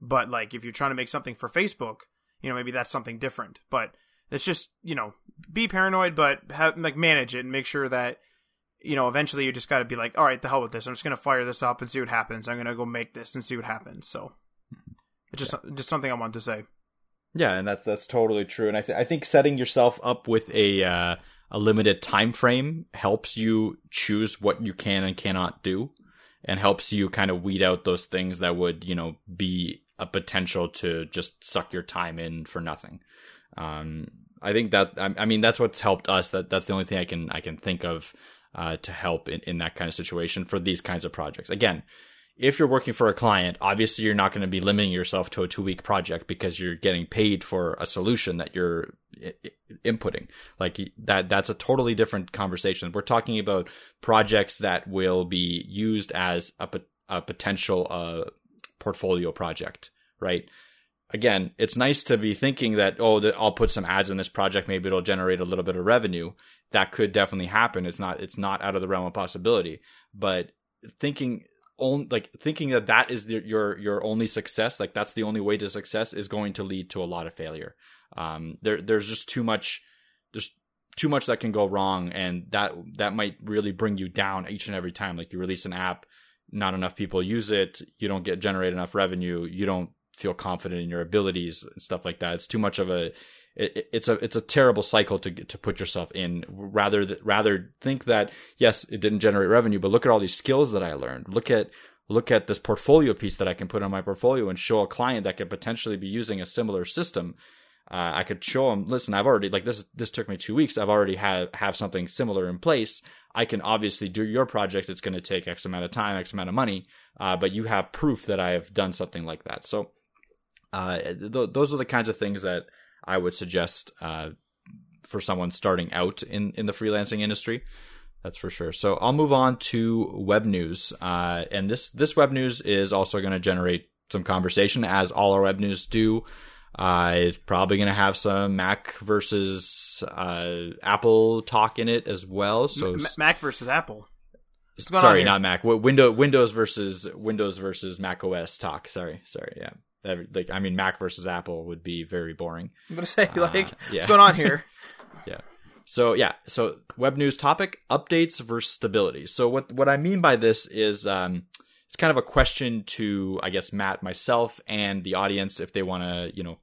But like, if you're trying to make something for Facebook, you know, maybe that's something different. But it's just, you know, be paranoid, but have, like manage it and make sure that, you know, eventually you just got to be like, all right, the hell with this. I'm just gonna fire this up and see what happens. I'm gonna go make this and see what happens. So, it's just yeah. just something I wanted to say. Yeah, and that's that's totally true. And I th- I think setting yourself up with a uh, a limited time frame helps you choose what you can and cannot do, and helps you kind of weed out those things that would you know be a potential to just suck your time in for nothing. Um, I think that I, mean that's what's helped us. That that's the only thing I can I can think of uh, to help in, in that kind of situation for these kinds of projects. Again, if you're working for a client, obviously you're not going to be limiting yourself to a two week project because you're getting paid for a solution that you're inputting. Like that, that's a totally different conversation. We're talking about projects that will be used as a, a potential uh, portfolio project, right? Again, it's nice to be thinking that, oh, I'll put some ads in this project. Maybe it'll generate a little bit of revenue. That could definitely happen. It's not, it's not out of the realm of possibility, but thinking only like thinking that that is the, your your only success like that's the only way to success is going to lead to a lot of failure. Um there there's just too much there's too much that can go wrong and that that might really bring you down each and every time. Like you release an app not enough people use it you don't get generate enough revenue you don't feel confident in your abilities and stuff like that. It's too much of a it, it's a it's a terrible cycle to to put yourself in. Rather th- rather think that yes, it didn't generate revenue, but look at all these skills that I learned. Look at look at this portfolio piece that I can put on my portfolio and show a client that could potentially be using a similar system. Uh, I could show them, listen, I've already like this. This took me two weeks. I've already have have something similar in place. I can obviously do your project. It's going to take X amount of time, X amount of money, uh, but you have proof that I have done something like that. So, uh, th- those are the kinds of things that I would suggest uh, for someone starting out in, in the freelancing industry. That's for sure. So I'll move on to web news, uh, and this this web news is also going to generate some conversation, as all our web news do. Uh, it's probably going to have some Mac versus uh, Apple talk in it as well. So M- Mac versus Apple. Sorry, not Mac. Window Windows versus Windows versus Mac OS talk. Sorry, sorry. Yeah like I mean, Mac versus Apple would be very boring. I'm gonna say like, uh, <laughs> yeah. what's going on here? <laughs> yeah. So yeah, so web news topic updates versus stability. So what what I mean by this is um, it's kind of a question to I guess Matt, myself, and the audience if they want to you know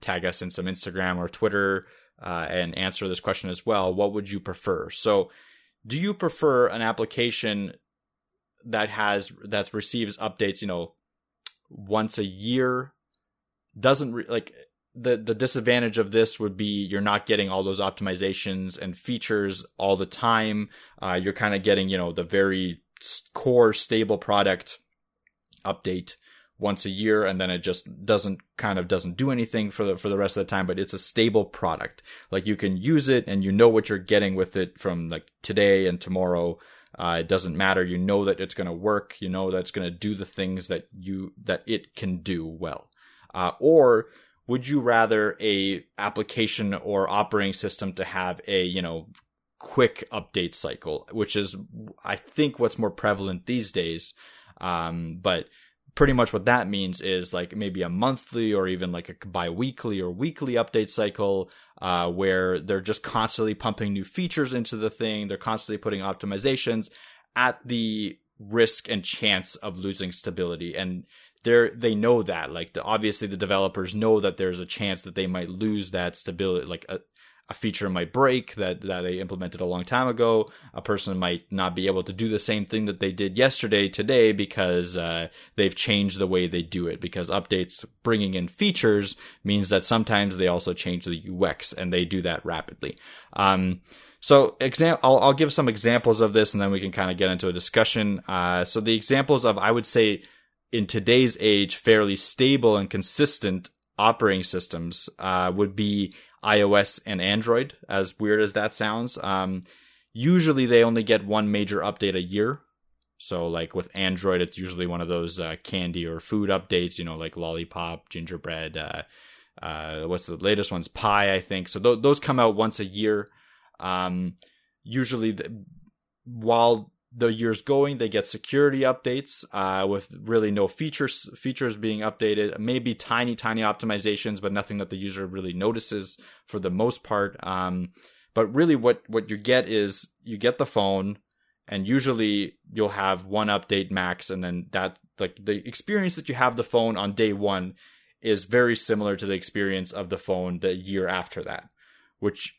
tag us in some Instagram or Twitter uh, and answer this question as well. What would you prefer? So do you prefer an application that has that receives updates you know once a year doesn't re- like the the disadvantage of this would be you're not getting all those optimizations and features all the time. Uh, you're kind of getting you know the very core stable product update once a year and then it just doesn't kind of doesn't do anything for the for the rest of the time but it's a stable product like you can use it and you know what you're getting with it from like today and tomorrow uh, it doesn't matter. You know that it's going to work. You know that it's going to do the things that you that it can do well. Uh, or would you rather a application or operating system to have a you know quick update cycle which is i think what's more prevalent these days. Um, but pretty much what that means is like maybe a monthly or even like a bi-weekly or weekly update cycle uh, where they're just constantly pumping new features into the thing. They're constantly putting optimizations at the risk and chance of losing stability. And they're they know that. Like the, obviously the developers know that there's a chance that they might lose that stability like a, a feature might break that, that they implemented a long time ago. A person might not be able to do the same thing that they did yesterday today because uh, they've changed the way they do it. Because updates bringing in features means that sometimes they also change the UX and they do that rapidly. Um, so exam- I'll, I'll, give some examples of this and then we can kind of get into a discussion. Uh, so the examples of, I would say, in today's age, fairly stable and consistent operating systems uh, would be iOS and Android, as weird as that sounds. Um, usually they only get one major update a year. So, like with Android, it's usually one of those uh, candy or food updates, you know, like Lollipop, Gingerbread. Uh, uh, what's the latest one's Pie, I think. So th- those come out once a year. Um, usually, while the year's going, they get security updates uh, with really no features features being updated. Maybe tiny, tiny optimizations, but nothing that the user really notices for the most part. Um, but really, what what you get is you get the phone, and usually you'll have one update max, and then that like the experience that you have the phone on day one is very similar to the experience of the phone the year after that, which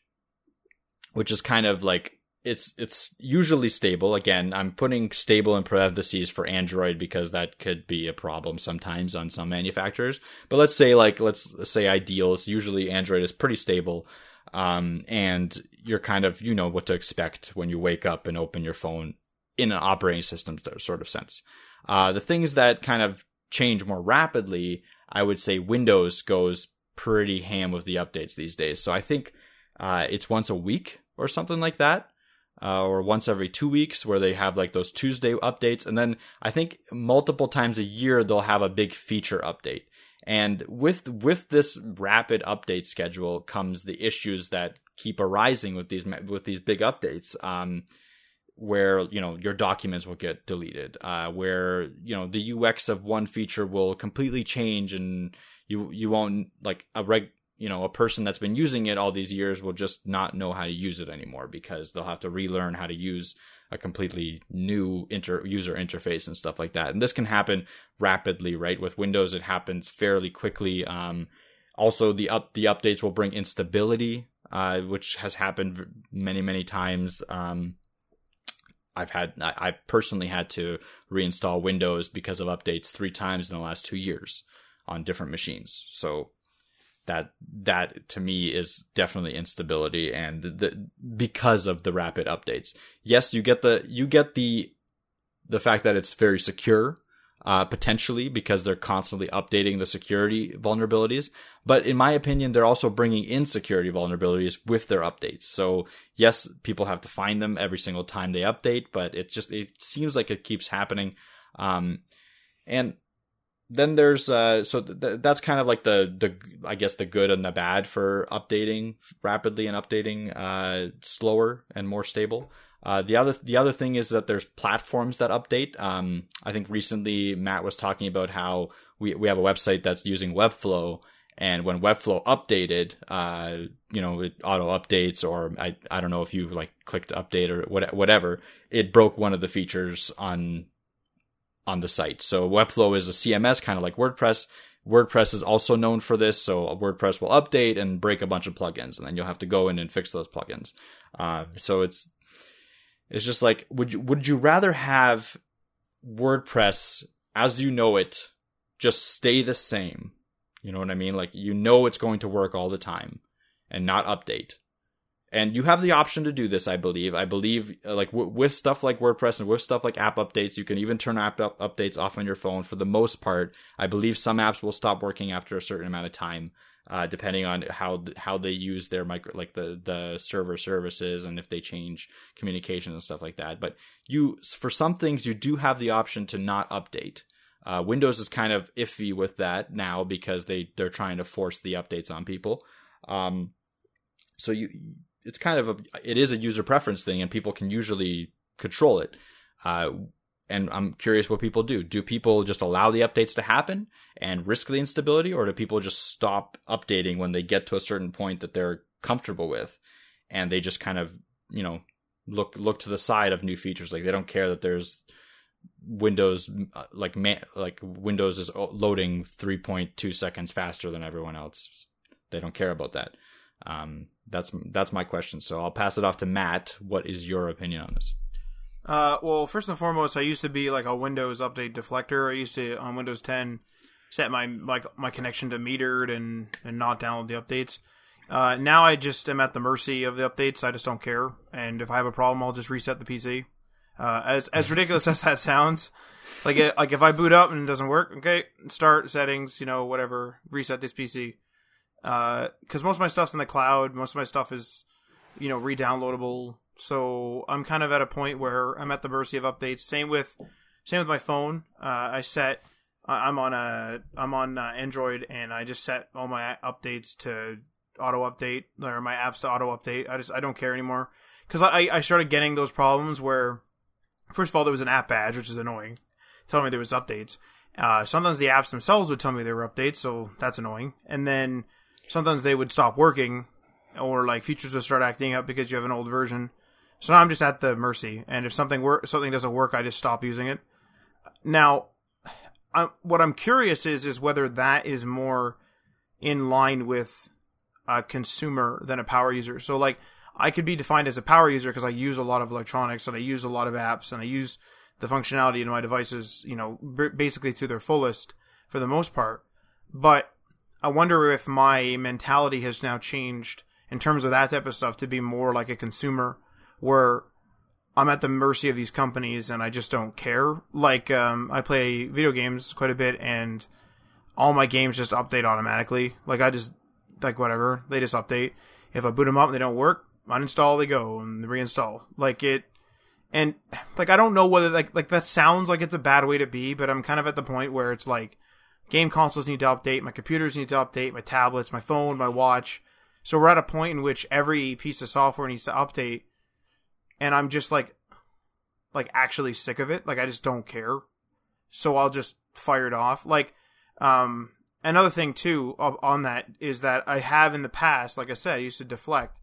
which is kind of like it's it's usually stable. Again, I'm putting stable in parentheses for Android because that could be a problem sometimes on some manufacturers. But let's say like let's say ideals. Usually Android is pretty stable, um, and you're kind of you know what to expect when you wake up and open your phone in an operating system sort of sense. Uh, the things that kind of change more rapidly, I would say Windows goes pretty ham with the updates these days. So I think uh, it's once a week or something like that uh, or once every two weeks where they have like those Tuesday updates. And then I think multiple times a year they'll have a big feature update. And with with this rapid update schedule comes the issues that keep arising with these with these big updates. Um, where you know your documents will get deleted, uh, where you know the UX of one feature will completely change, and you you won't like a reg you know, a person that's been using it all these years will just not know how to use it anymore because they'll have to relearn how to use a completely new inter- user interface and stuff like that. And this can happen rapidly, right? With Windows, it happens fairly quickly. Um, also, the up the updates will bring instability, uh, which has happened many many times. Um, I've had I, I personally had to reinstall Windows because of updates three times in the last two years on different machines. So that that to me is definitely instability and the, because of the rapid updates. Yes, you get the you get the the fact that it's very secure uh, potentially because they're constantly updating the security vulnerabilities. But in my opinion, they're also bringing in security vulnerabilities with their updates. So yes, people have to find them every single time they update, but it just it seems like it keeps happening. Um, and then there's uh so th- that's kind of like the the I guess the good and the bad for updating rapidly and updating uh slower and more stable. Uh, the other the other thing is that there's platforms that update. Um, I think recently Matt was talking about how we we have a website that's using Webflow, and when Webflow updated, uh, you know, it auto updates, or I I don't know if you like clicked update or what, whatever, it broke one of the features on on the site. So Webflow is a CMS, kind of like WordPress. WordPress is also known for this, so a WordPress will update and break a bunch of plugins, and then you'll have to go in and fix those plugins. Uh, so it's it's just like would you would you rather have WordPress as you know it just stay the same? You know what I mean? Like you know it's going to work all the time and not update, and you have the option to do this. I believe. I believe uh, like w- with stuff like WordPress and with stuff like app updates, you can even turn app up- updates off on your phone. For the most part, I believe some apps will stop working after a certain amount of time. Uh, depending on how how they use their micro like the the server services and if they change communication and stuff like that. But you for some things you do have the option to not update. Uh, Windows is kind of iffy with that now because they they're trying to force the updates on people. Um, so you it's kind of a it is a user preference thing, and people can usually control it. Uh, and I'm curious what people do. Do people just allow the updates to happen and risk the instability, or do people just stop updating when they get to a certain point that they're comfortable with, and they just kind of you know look look to the side of new features? Like they don't care that there's Windows uh, like man, like Windows is loading 3.2 seconds faster than everyone else. They don't care about that. Um, that's that's my question. So I'll pass it off to Matt. What is your opinion on this? Uh, well, first and foremost, I used to be like a Windows update deflector. I used to on Windows 10 set my like my connection to metered and and not download the updates. Uh, now I just am at the mercy of the updates. I just don't care, and if I have a problem, I'll just reset the PC. Uh, as as ridiculous <laughs> as that sounds, like it, like if I boot up and it doesn't work, okay, start settings, you know, whatever, reset this PC. Because uh, most of my stuff's in the cloud, most of my stuff is, you know, re-downloadable. So I'm kind of at a point where I'm at the mercy of updates. Same with same with my phone. Uh, I set I'm on a I'm on uh, Android and I just set all my updates to auto update or my apps to auto update. I just I don't care anymore because I I started getting those problems where First of all, there was an app badge, which is annoying, telling me there was updates. Uh, sometimes the apps themselves would tell me there were updates, so that's annoying. And then sometimes they would stop working, or like features would start acting up because you have an old version. So now I'm just at the mercy, and if something work, something doesn't work, I just stop using it. Now, I'm, what I'm curious is is whether that is more in line with a consumer than a power user. So like I could be defined as a power user because I use a lot of electronics and I use a lot of apps and I use the functionality in my devices, you know, basically to their fullest for the most part. But I wonder if my mentality has now changed in terms of that type of stuff to be more like a consumer where I'm at the mercy of these companies and I just don't care. Like, um, I play video games quite a bit and all my games just update automatically. Like, I just, like, whatever. They just update. If I boot them up and they don't work, uninstall they go and reinstall like it and like i don't know whether like like that sounds like it's a bad way to be but i'm kind of at the point where it's like game consoles need to update my computers need to update my tablets my phone my watch. So we're at a point in which every piece of software needs to update and i'm just like like actually sick of it. Like i just don't care. So i'll just fire it off. Like um another thing too on that is that i have in the past like i said i used to deflect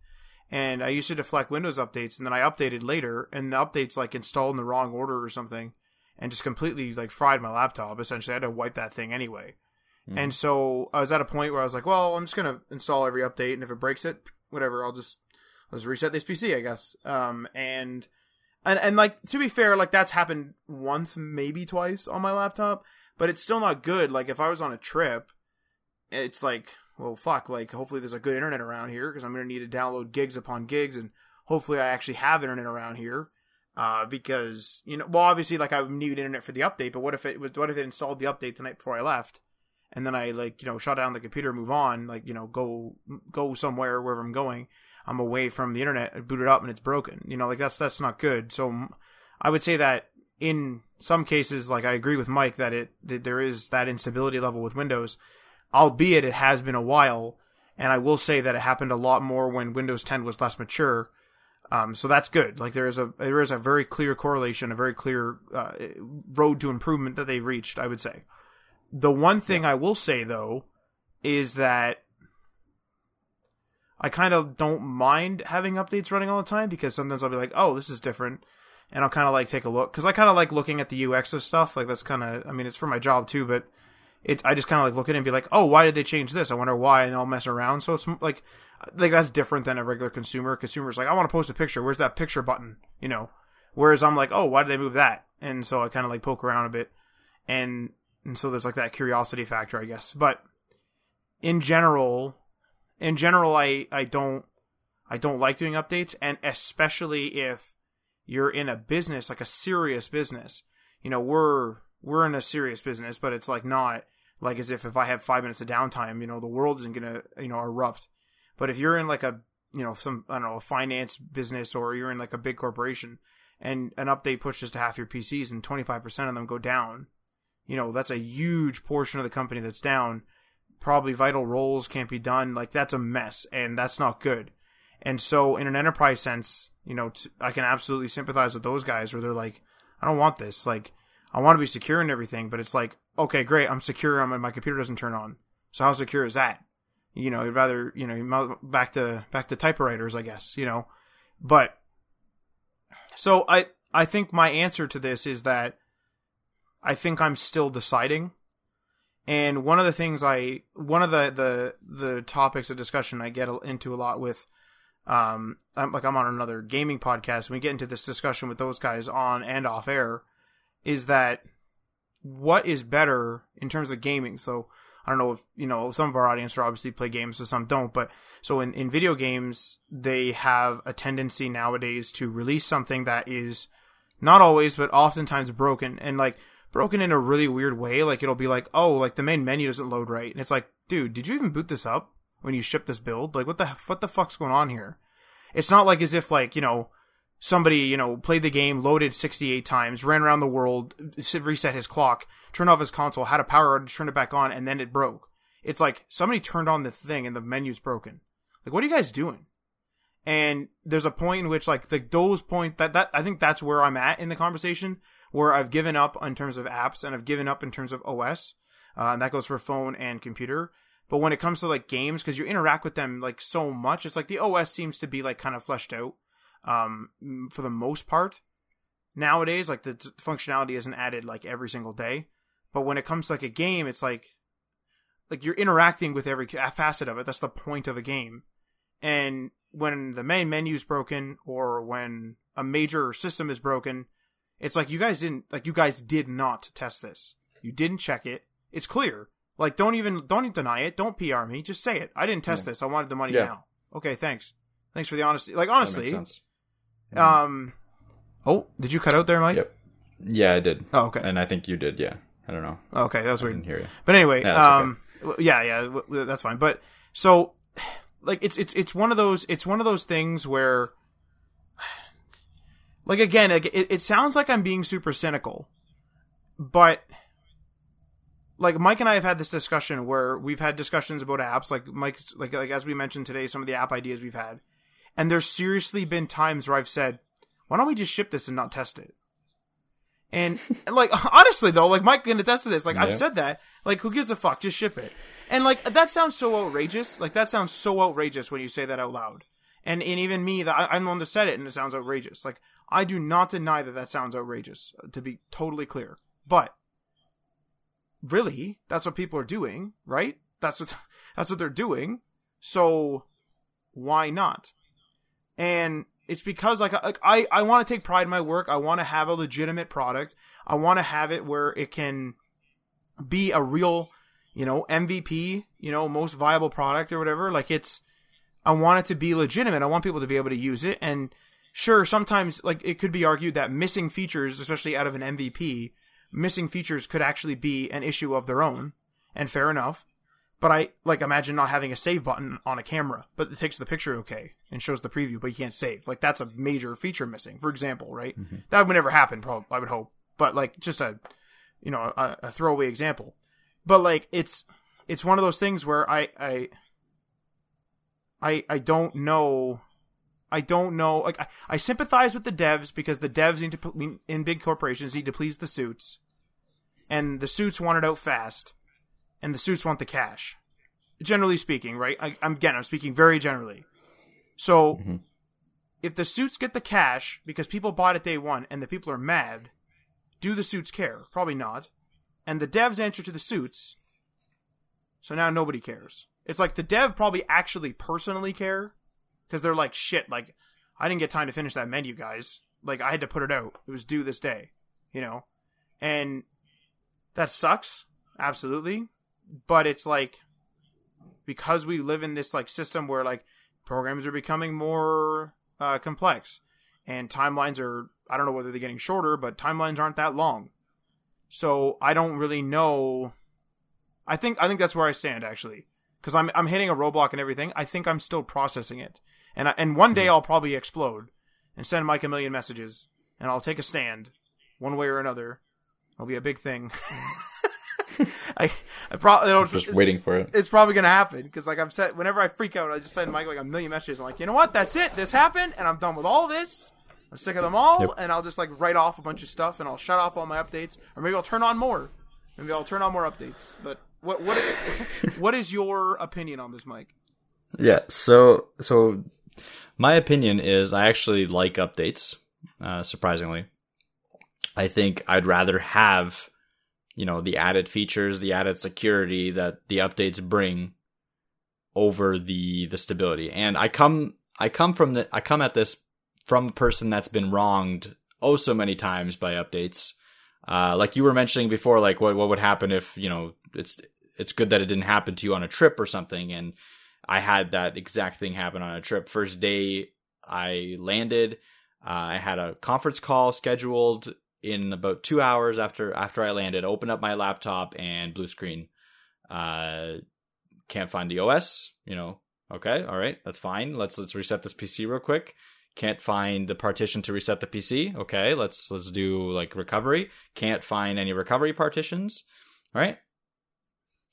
and I used to deflect Windows updates, and then I updated later, and the updates like installed in the wrong order or something, and just completely like fried my laptop. Essentially, I had to wipe that thing anyway. Mm. And so I was at a point where I was like, well, I'm just gonna install every update, and if it breaks it, whatever, I'll just I'll just reset this PC, I guess. Um, and and and like to be fair, like that's happened once, maybe twice on my laptop, but it's still not good. Like if I was on a trip, it's like well, fuck, like, hopefully there's a good internet around here because I'm going to need to download gigs upon gigs and hopefully I actually have internet around here. Uh, because, you know, well, obviously, like, I need internet for the update, but what if it was, what if it installed the update the night before I left? And then I, like, you know, shut down the computer, move on, like, you know, go, go somewhere, wherever I'm going. I'm away from the internet, I boot it up and it's broken. You know, like, that's, that's not good. So I would say that in some cases, like, I agree with Mike that it, that there is that instability level with Windows albeit it has been a while. And I will say that it happened a lot more when Windows 10 was less mature. Um, so that's good. Like there is a there is a very clear correlation, a very clear uh, road to improvement that they've reached. I would say. The one thing yeah. I will say though is that I kind of don't mind having updates running all the time because sometimes I'll be like, oh, this is different, and I'll kind of like take a look because I kind of like looking at the UX of stuff. Like that's kind of I mean it's for my job too, but it I just kind of like look at it and be like, oh, why did they change this? I wonder why, and I'll mess around. So it's like like that's different than a regular consumer. Consumer's like, I want to post a picture. Where's that picture button? You know. Whereas I'm like, oh, why did they move that? And so I kind of like poke around a bit, and and so there's like that curiosity factor, I guess. But in general, in general, I I don't I don't like doing updates, and especially if you're in a business like a serious business. You know, we're we're in a serious business, but it's like not like as if if I have five minutes of downtime, you know, the world isn't gonna you know erupt. But if you're in like a you know some I don't know a finance business or you're in like a big corporation and an update pushes to half your PCs and 25% of them go down, you know that's a huge portion of the company that's down. Probably vital roles can't be done. Like that's a mess, and that's not good. And so, in an enterprise sense, you know, t- I can absolutely sympathize with those guys where they're like, I don't want this. Like, I want to be secure and everything, but it's like, okay, great, I'm secure, my computer doesn't turn on. So how secure is that? You know, you'd rather, you know, back to back to typewriters, I guess, you know. But so I I think my answer to this is that I think I'm still deciding. And one of the things I one of the the the topics of discussion I get into a lot with um I'm like I'm on another gaming podcast and we get into this discussion with those guys on and off air is that what is better in terms of gaming. So I don't know if you know some of our audience are obviously play games, so some don't. But so in in video games, they have a tendency nowadays to release something that is not always, but oftentimes broken, and like broken in a really weird way. Like it'll be like, oh, like the main menu doesn't load right, and it's like, dude, did you even boot this up when you ship this build? Like what the what the fuck's going on here? It's not like as if like you know somebody, you know, played the game, loaded 68 times, ran around the world, reset his clock, turned off his console, had a power outage, turned it back on, and then it broke. It's like somebody turned on the thing and the menu's broken. Like, what are you guys doing? And there's a point in which, like, the those point that that I think that's where I'm at in the conversation, where I've given up in terms of apps and I've given up in terms of OS, uh, and that goes for phone and computer. But when it comes to like games, because you interact with them like so much, it's like the OS seems to be like kind of fleshed out um, for the most part. Nowadays, like the t- functionality isn't added like every single day, but when it comes to like a game, it's like like you're interacting with every facet of it. That's the point of a game. And when the main menu is broken or when a major system is broken, it's like you guys didn't like you guys did not test this. You didn't check it. It's clear. Like don't even don't even deny it. Don't PR me. Just say it. I didn't test yeah. this. I wanted the money yeah. now. Okay, thanks. Thanks for the honesty. Like honestly, um, oh, did you cut out there, Mike? Yep. Yeah, I did. Oh, okay. And I think you did. Yeah. I don't know. Okay, that was I weird. Didn't hear you. But anyway, yeah, um, okay. yeah, yeah, that's fine. But so, like, it's it's it's one of those it's one of those things where, <sighs> like, again, like, it, it sounds like I'm being super cynical, but like Mike and I have had this discussion where we've had discussions about apps, like Mike's, like like as we mentioned today, some of the app ideas we've had, and there's seriously been times where I've said, why don't we just ship this and not test it? And <laughs> like honestly though, like Mike can attest to this. Like yeah. I've said that. Like who gives a fuck? Just ship it. And like that sounds so outrageous. Like that sounds so outrageous when you say that out loud. And and even me, that I'm the one that said it, and it sounds outrageous. Like I do not deny that that sounds outrageous. To be totally clear, but really, that's what people are doing, right? That's what <laughs> that's what they're doing. So why not? And it's because like, like I I want to take pride in my work. I want to have a legitimate product. I want to have it where it can be a real, you know, MVP, you know, most viable product or whatever. Like it's I want it to be legitimate. I want people to be able to use it and sure sometimes like it could be argued that missing features, especially out of an MVP, missing features could actually be an issue of their own and fair enough. But I like imagine not having a save button on a camera, but it takes the picture okay and shows the preview, but you can't save. Like that's a major feature missing, for example, right? Mm-hmm. That would never happen, probably. I would hope, but like just a, you know, a, a throwaway example. But like it's it's one of those things where I I I I don't know. I don't know. Like I, I sympathize with the devs because the devs need to in big corporations need to please the suits, and the suits want it out fast and the suits want the cash. Generally speaking, right? I, am again, I'm speaking very generally. So, mm-hmm. if the suits get the cash because people bought it day one and the people are mad, do the suits care? Probably not. And the devs answer to the suits, so now nobody cares. It's like the dev probably actually personally care because they're like, shit, like, I didn't get time to finish that menu, guys. Like, I had to put it out. It was due this day, you know? And that sucks, absolutely but it's like because we live in this like system where like programs are becoming more uh, complex, and timelines are. I don't know whether they're getting shorter, but timelines aren't that long. So I don't really know. I think I think that's where I stand actually, because I'm I'm hitting a roadblock and everything. I think I'm still processing it, and I, and one day I'll probably explode and send Mike a million messages, and I'll take a stand, one way or another. It'll be a big thing. <laughs> <laughs> I, I probably just waiting for it. It's probably gonna happen because, like I've said, whenever I freak out, I just send Mike like a million messages. I'm like, you know what? That's it. This happened, and I'm done with all this. I'm sick of them all, yep. and I'll just like write off a bunch of stuff, and I'll shut off all my updates, or maybe I'll turn on more. Maybe I'll turn on more updates. But what what <laughs> what is your opinion on this, Mike? Yeah. So so my opinion is I actually like updates. Uh, surprisingly, I think I'd rather have you know the added features, the added security that the updates bring over the the stability. And I come I come from the I come at this from a person that's been wronged oh so many times by updates. Uh, like you were mentioning before, like what what would happen if you know it's it's good that it didn't happen to you on a trip or something. And I had that exact thing happen on a trip. First day I landed, uh, I had a conference call scheduled in about two hours after after I landed. Opened up my laptop and blue screen. Uh, can't find the OS. You know, okay, all right, that's fine. Let's let's reset this PC real quick. Can't find the partition to reset the PC. Okay, let's let's do like recovery. Can't find any recovery partitions. All right.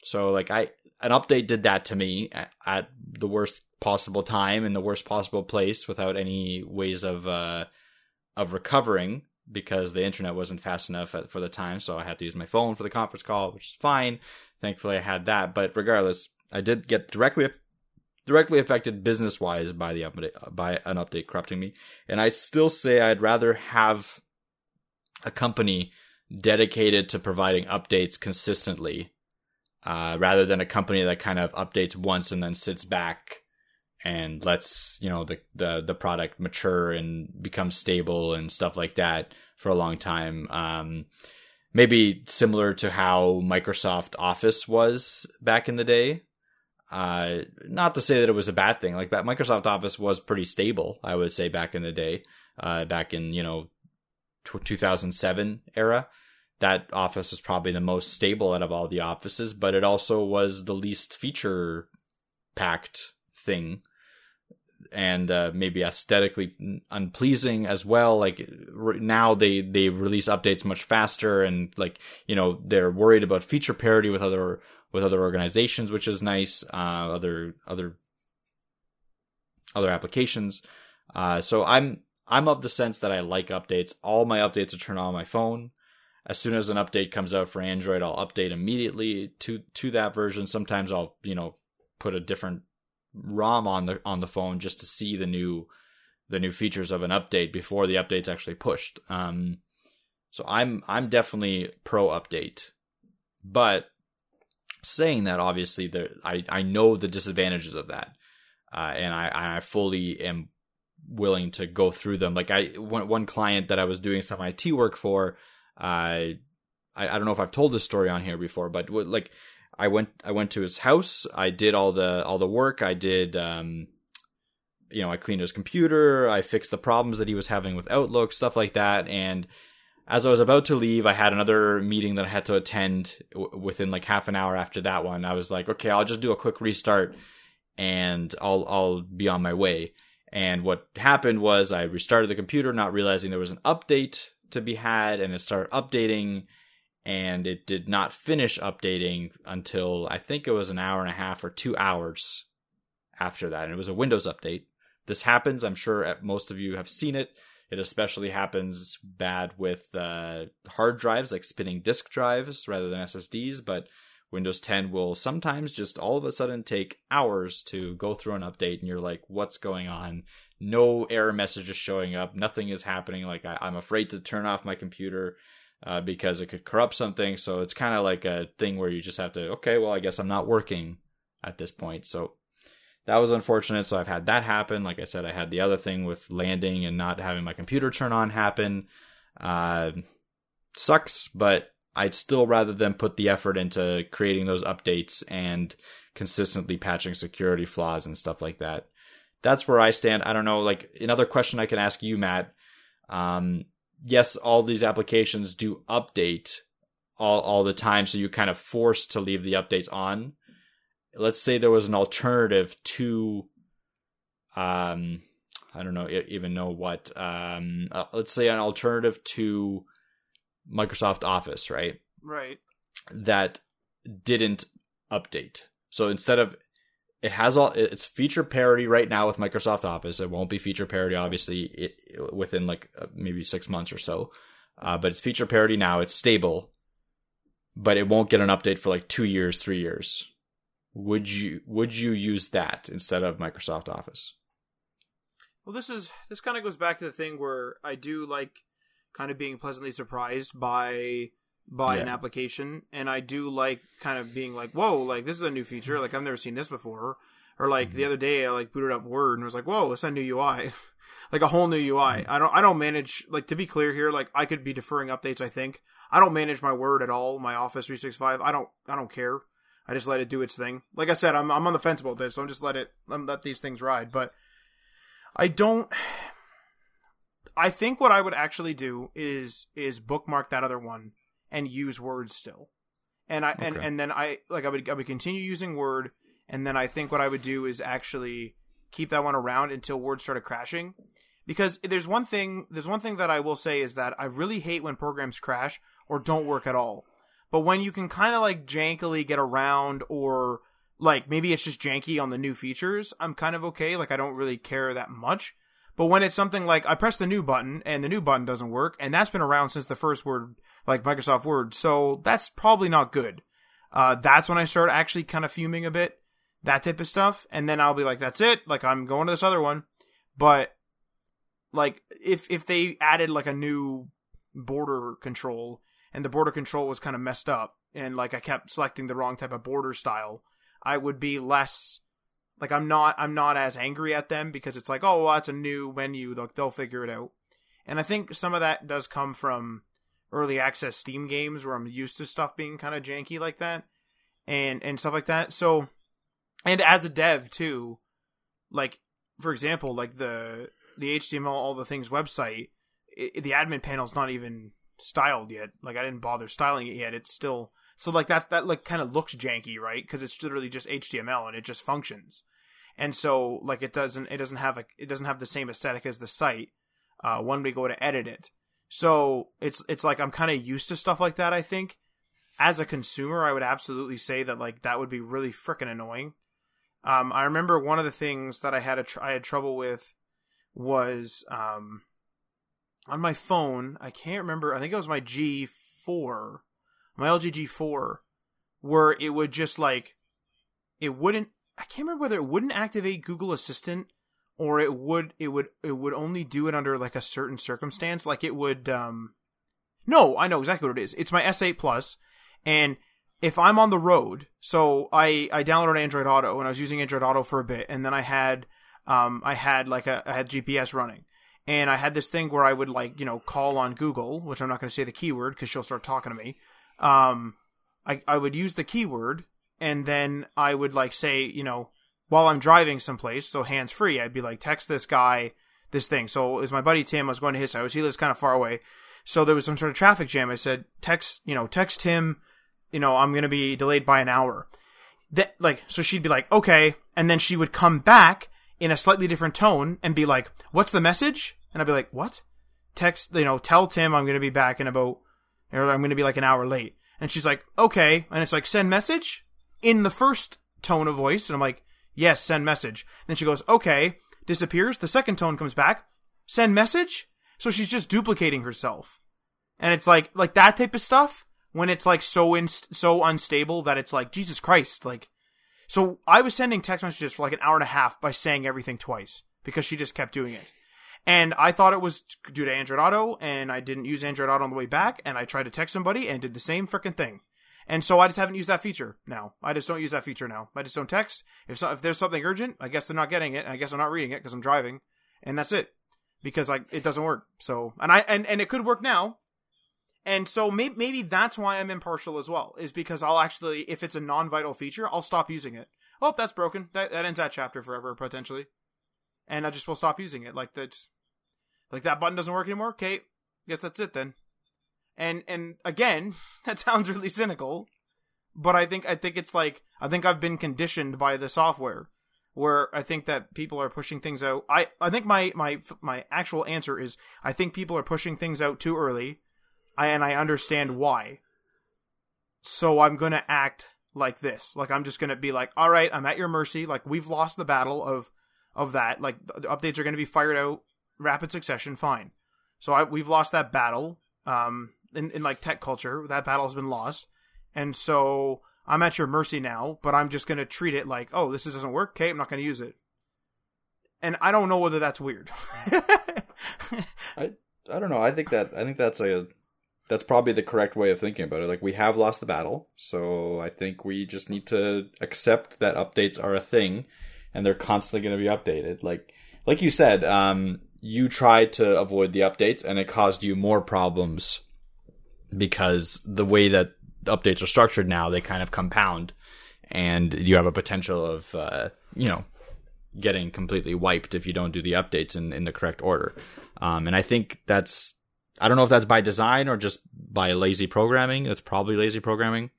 So like I an update did that to me at, at the worst possible time in the worst possible place without any ways of uh of recovering because the internet wasn't fast enough for the time, so I had to use my phone for the conference call, which is fine. Thankfully, I had that. But regardless, I did get directly directly affected business wise by the update by an update corrupting me, and I still say I'd rather have a company dedicated to providing updates consistently uh, rather than a company that kind of updates once and then sits back and lets you know the the the product mature and become stable and stuff like that for a long time. Um, maybe similar to how Microsoft Office was back in the day. Uh, not to say that it was a bad thing. Like that, Microsoft Office was pretty stable. I would say back in the day, uh, back in you know, 2007 era. That office was probably the most stable out of all the offices, but it also was the least feature packed thing and uh, maybe aesthetically unpleasing as well. Like now they they release updates much faster, and like you know they're worried about feature parity with other with other organizations, which is nice. Uh, other other other applications. Uh, so I'm I'm of the sense that I like updates. All my updates are turned on my phone. As soon as an update comes out for Android, I'll update immediately to to that version. Sometimes I'll you know put a different ROM on the on the phone just to see the new the new features of an update before the update's actually pushed. Um, so I'm I'm definitely pro update, but saying that obviously there I I know the disadvantages of that, uh, and I I fully am willing to go through them. Like I one one client that I was doing some IT work for, uh, I I don't know if I've told this story on here before, but like I went I went to his house. I did all the all the work. I did um, you know I cleaned his computer. I fixed the problems that he was having with Outlook, stuff like that. And as I was about to leave, I had another meeting that I had to attend w- within like half an hour after that one. I was like, okay, I'll just do a quick restart and I'll I'll be on my way. And what happened was I restarted the computer, not realizing there was an update to be had, and it started updating and it did not finish updating until I think it was an hour and a half or two hours after that. And it was a Windows update. This happens. I'm sure most of you have seen it. It especially happens bad with uh, hard drives, like spinning disk drives rather than SSDs. But Windows 10 will sometimes just all of a sudden take hours to go through an update, and you're like, what's going on? No error messages showing up. Nothing is happening. Like, I- I'm afraid to turn off my computer uh, because it could corrupt something. So it's kind of like a thing where you just have to, okay, well, I guess I'm not working at this point. So that was unfortunate. So I've had that happen. Like I said, I had the other thing with landing and not having my computer turn on happen. Uh, sucks, but I'd still rather than put the effort into creating those updates and consistently patching security flaws and stuff like that that's where I stand. I don't know. Like another question I can ask you, Matt. Um, yes, all these applications do update all all the time, so you're kind of forced to leave the updates on. Let's say there was an alternative to, um, I don't know even know what. Um, uh, let's say an alternative to Microsoft Office, right? Right. That didn't update. So instead of it has all it's feature parity right now with Microsoft Office. It won't be feature parity obviously it, within like uh, maybe six months or so, uh, but it's feature parity now. It's stable, but it won't get an update for like two years, three years. Would you would you use that instead of Microsoft Office? Well, this is this kind of goes back to the thing where I do like kind of being pleasantly surprised by by yeah. an application and i do like kind of being like whoa like this is a new feature like i've never seen this before. Or like mm-hmm. the other day i like booted up word and was like whoa it's a new ui <laughs> like a whole new ui mm-hmm. i don't i don't manage like to be clear here like i could be deferring updates i think. I don't manage my word at all my office 365 i don't i don't care. I just let it do its thing. Like i said i'm, I'm on the fence about this so i'm just let it I'm let these things ride. But i don't <sighs> I think what I would actually do is is bookmark that other one and use Word still. And I okay. and, and then I like I would I would continue using Word and then I think what I would do is actually keep that one around until Word started crashing. Because there's one thing there's one thing that I will say is that I really hate when programs crash or don't work at all. But when you can kind of like jankily get around or like maybe it's just janky on the new features, I'm kind of okay. Like I don't really care that much. But when it's something like I press the new button and the new button doesn't work, and that's been around since the first word like Microsoft Word. So that's probably not good. Uh, that's when I start actually kind of fuming a bit, that type of stuff. And then I'll be like, that's it. Like I'm going to this other one. But like if, if they added like a new border control and the border control was kind of messed up and like I kept selecting the wrong type of border style, I would be less like I'm not I'm not as angry at them because it's like oh well, that's a new menu they'll they'll figure it out, and I think some of that does come from early access Steam games where I'm used to stuff being kind of janky like that and and stuff like that. So and as a dev too, like for example, like the the HTML all the things website, it, the admin panel's not even styled yet. Like I didn't bother styling it yet. It's still so like that's that like kind of looks janky, right? Because it's literally just HTML and it just functions. And so like it doesn't it doesn't have a it doesn't have the same aesthetic as the site uh, when we go to edit it. So it's it's like I'm kind of used to stuff like that. I think as a consumer, I would absolutely say that like that would be really freaking annoying. Um, I remember one of the things that I had a tr- I had trouble with was um, on my phone. I can't remember. I think it was my G4, my LG G4, where it would just like it wouldn't. I can't remember whether it wouldn't activate Google Assistant or it would it would it would only do it under like a certain circumstance. Like it would um no i know exactly what it is. It's my s8 plus and if i'm on the road so i i downloaded android auto and i was using android auto for a bit and then i had um i had like a i had gps running. And i had this thing where i would like you know call on google which i'm not going to say the keyword because she'll start talking to me. Um i i would use the keyword and then i would like say you know while I'm driving someplace, so hands free, I'd be like, text this guy this thing. So it was my buddy Tim. I was going to his house. He lives kind of far away. So there was some sort of traffic jam. I said, text, you know, text him, you know, I'm going to be delayed by an hour. That, like, so she'd be like, okay. And then she would come back in a slightly different tone and be like, what's the message? And I'd be like, what? Text, you know, tell Tim I'm going to be back in about, or I'm going to be like an hour late. And she's like, okay. And it's like, send message in the first tone of voice. And I'm like, Yes, send message. Then she goes, okay, disappears. The second tone comes back. Send message. So she's just duplicating herself. And it's like, like that type of stuff when it's like so inst- so unstable that it's like, Jesus Christ, like, so I was sending text messages for like an hour and a half by saying everything twice because she just kept doing it. And I thought it was due to Android Auto, and I didn't use Android Auto on the way back, and I tried to text somebody and did the same freaking thing. And so I just haven't used that feature now. I just don't use that feature now. I just don't text. If so, if there's something urgent, I guess they're not getting it. I guess I'm not reading it because I'm driving, and that's it. Because like it doesn't work. So and I and and it could work now. And so maybe maybe that's why I'm impartial as well. Is because I'll actually if it's a non-vital feature, I'll stop using it. Oh, that's broken. That that ends that chapter forever potentially. and I just will stop using it. Like that, like that button doesn't work anymore. Okay, guess that's it then. And and again, <laughs> that sounds really cynical, but I think I think it's like I think I've been conditioned by the software where I think that people are pushing things out. I I think my my my actual answer is I think people are pushing things out too early. And I understand why. So I'm going to act like this. Like I'm just going to be like, "All right, I'm at your mercy. Like we've lost the battle of of that. Like the updates are going to be fired out rapid succession, fine. So I, we've lost that battle. Um in, in like tech culture, that battle has been lost. And so I'm at your mercy now, but I'm just going to treat it like, oh, this doesn't work. Okay, I'm not going to use it. And I don't know whether that's weird. <laughs> I I don't know. I think that I think that's a that's probably the correct way of thinking about it. Like we have lost the battle, so I think we just need to accept that updates are a thing, and they're constantly going to be updated. Like like you said, um, you tried to avoid the updates, and it caused you more problems because the way that updates are structured now, they kind of compound, and you have a potential of uh, you know getting completely wiped if you don't do the updates in, in the correct order. Um, and I think that's I don't know if that's by design or just by lazy programming. That's probably lazy programming.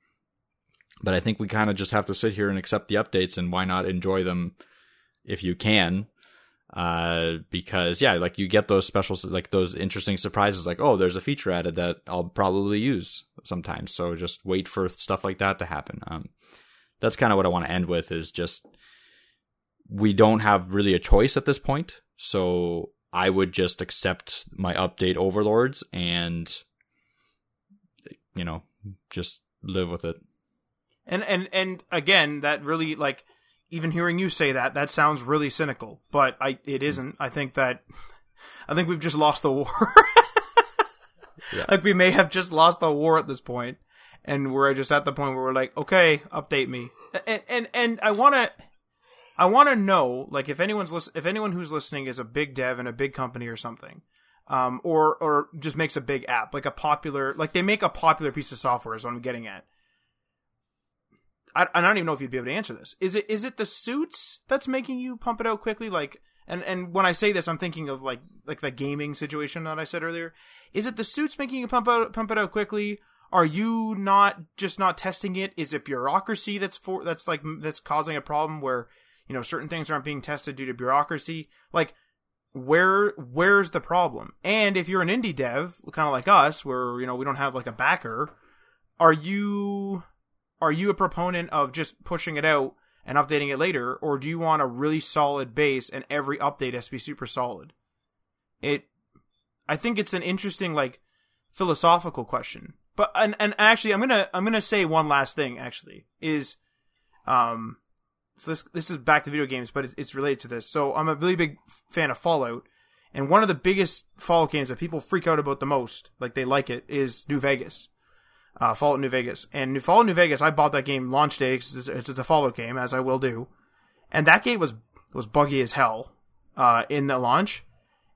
But I think we kind of just have to sit here and accept the updates and why not enjoy them if you can uh, because yeah, like you get those special, like those interesting surprises, like oh, there's a feature added that I'll probably use sometimes. So just wait for stuff like that to happen. Um, that's kind of what I want to end with is just we don't have really a choice at this point. So I would just accept my update overlords and you know just live with it. And and and again, that really like even hearing you say that, that sounds really cynical, but I it isn't. I think that I think we've just lost the war. <laughs> yeah. Like we may have just lost the war at this point, and we're just at the point where we're like, okay, update me, and and and I want to. I want to know, like, if anyone's listen, if anyone who's listening is a big dev in a big company or something, um, or or just makes a big app, like a popular, like they make a popular piece of software is what I'm getting at. I, I don't even know if you'd be able to answer this. Is it is it the suits that's making you pump it out quickly? Like, and and when I say this, I'm thinking of like like the gaming situation that I said earlier. Is it the suits making you pump out pump it out quickly? Are you not just not testing it? Is it bureaucracy that's for that's like that's causing a problem where you know certain things aren't being tested due to bureaucracy? Like, where where's the problem? And if you're an indie dev, kind of like us, where you know we don't have like a backer, are you are you a proponent of just pushing it out and updating it later, or do you want a really solid base and every update has to be super solid? It, I think it's an interesting like philosophical question. But and and actually, I'm gonna I'm gonna say one last thing. Actually, is um, so this this is back to video games, but it's related to this. So I'm a really big fan of Fallout, and one of the biggest Fallout games that people freak out about the most, like they like it, is New Vegas uh, Fallout New Vegas. And Fallout New Vegas, I bought that game launch day because it's, it's, a Fallout game, as I will do. And that game was was buggy as hell uh, in the launch,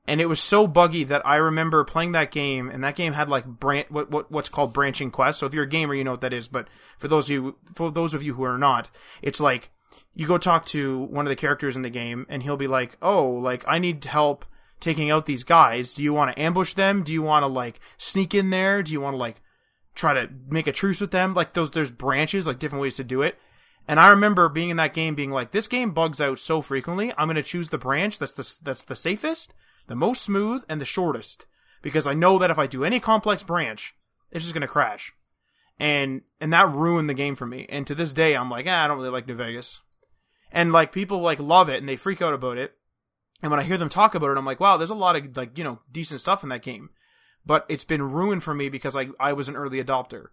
and it was so buggy that I remember playing that game, and that game had like bran- what, what what's called branching quests. So if you're a gamer, you know what that is. But for those you for those of you who are not, it's like you go talk to one of the characters in the game, and he'll be like, "Oh, like I need help." taking out these guys do you want to ambush them do you want to like sneak in there do you want to like try to make a truce with them. Like those, there's branches, like different ways to do it. And I remember being in that game, being like, this game bugs out so frequently. I'm going to choose the branch that's the that's the safest, the most smooth, and the shortest because I know that if I do any complex branch, it's just going to crash. And and that ruined the game for me. And to this day, I'm like, ah, I don't really like New Vegas. And like people like love it and they freak out about it. And when I hear them talk about it, I'm like, wow, there's a lot of like you know decent stuff in that game but it's been ruined for me because I I was an early adopter.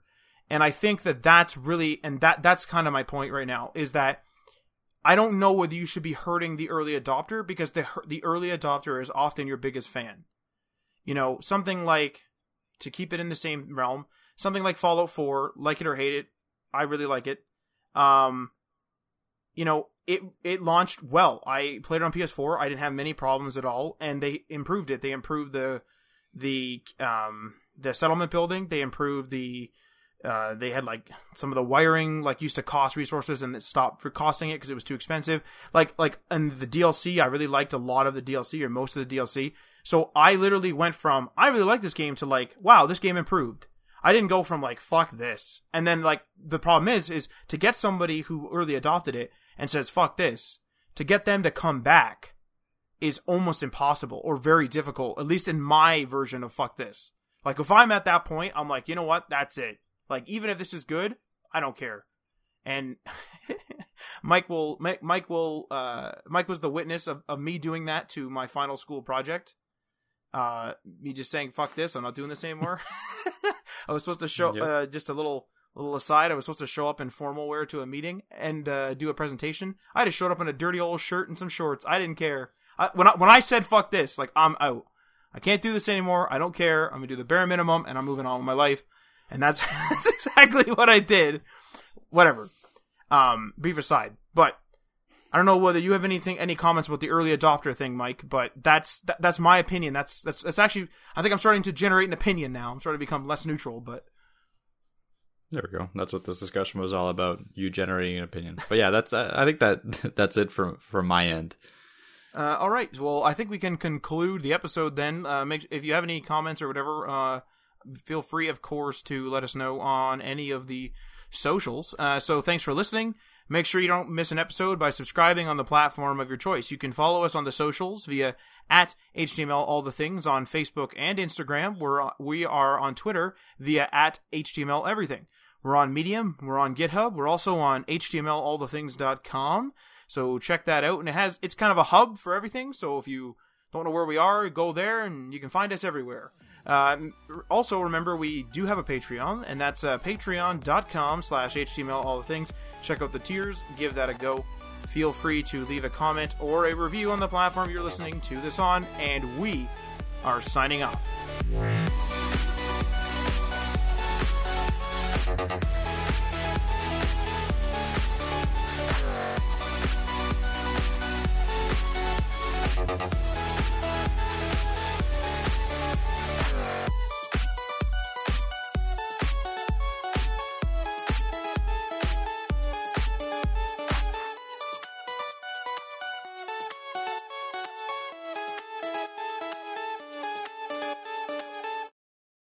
And I think that that's really and that that's kind of my point right now is that I don't know whether you should be hurting the early adopter because the the early adopter is often your biggest fan. You know, something like to keep it in the same realm, something like Fallout 4, like it or hate it, I really like it. Um you know, it it launched well. I played it on PS4. I didn't have many problems at all and they improved it. They improved the the um, the settlement building. They improved the uh, they had like some of the wiring like used to cost resources and it stopped for costing it because it was too expensive. Like like and the DLC, I really liked a lot of the DLC or most of the DLC. So I literally went from I really like this game to like wow this game improved. I didn't go from like fuck this and then like the problem is is to get somebody who early adopted it and says fuck this to get them to come back is almost impossible or very difficult at least in my version of fuck this. Like if I'm at that point, I'm like, you know what? That's it. Like even if this is good, I don't care. And <laughs> Mike will Mike, Mike will uh Mike was the witness of, of me doing that to my final school project. Uh me just saying fuck this, I'm not doing this anymore. <laughs> I was supposed to show Yep. uh just a little little aside, I was supposed to show up in formal wear to a meeting and uh, do a presentation. I just showed up in a dirty old shirt and some shorts. I didn't care. I, when I when I said fuck this, like I'm out. I can't do this anymore. I don't care. I'm gonna do the bare minimum and I'm moving on with my life. And that's <laughs> that's exactly what I did. Whatever. Um, brief aside, but I don't know whether you have anything, any comments about the early adopter thing, Mike. But that's that, that's my opinion. That's that's that's actually. I think I'm starting to generate an opinion now. I'm starting to become less neutral. But There we go. That's what this discussion was all about. You generating an opinion. But yeah, that's I think that <laughs> that's it from from my end. Uh, all right. Well, I think we can conclude the episode then. Uh, make if you have any comments or whatever, uh, feel free, of course, to let us know on any of the socials. Uh, so thanks for listening. Make sure you don't miss an episode by subscribing on the platform of your choice. You can follow us on the socials via at HTML All the Things on Facebook and Instagram. We're we are on Twitter via at HTML Everything. We're on Medium. We're on GitHub. We're also on HTMLAllTheThings.com. So check that out. And it has it's kind of a hub for everything. So if you don't know where we are, go there and you can find us everywhere. Uh, also, remember we do have a Patreon, and that's uh, patreon.com slash html all the things. Check out the tiers, give that a go. Feel free to leave a comment or a review on the platform you're listening to this on, and we are signing off.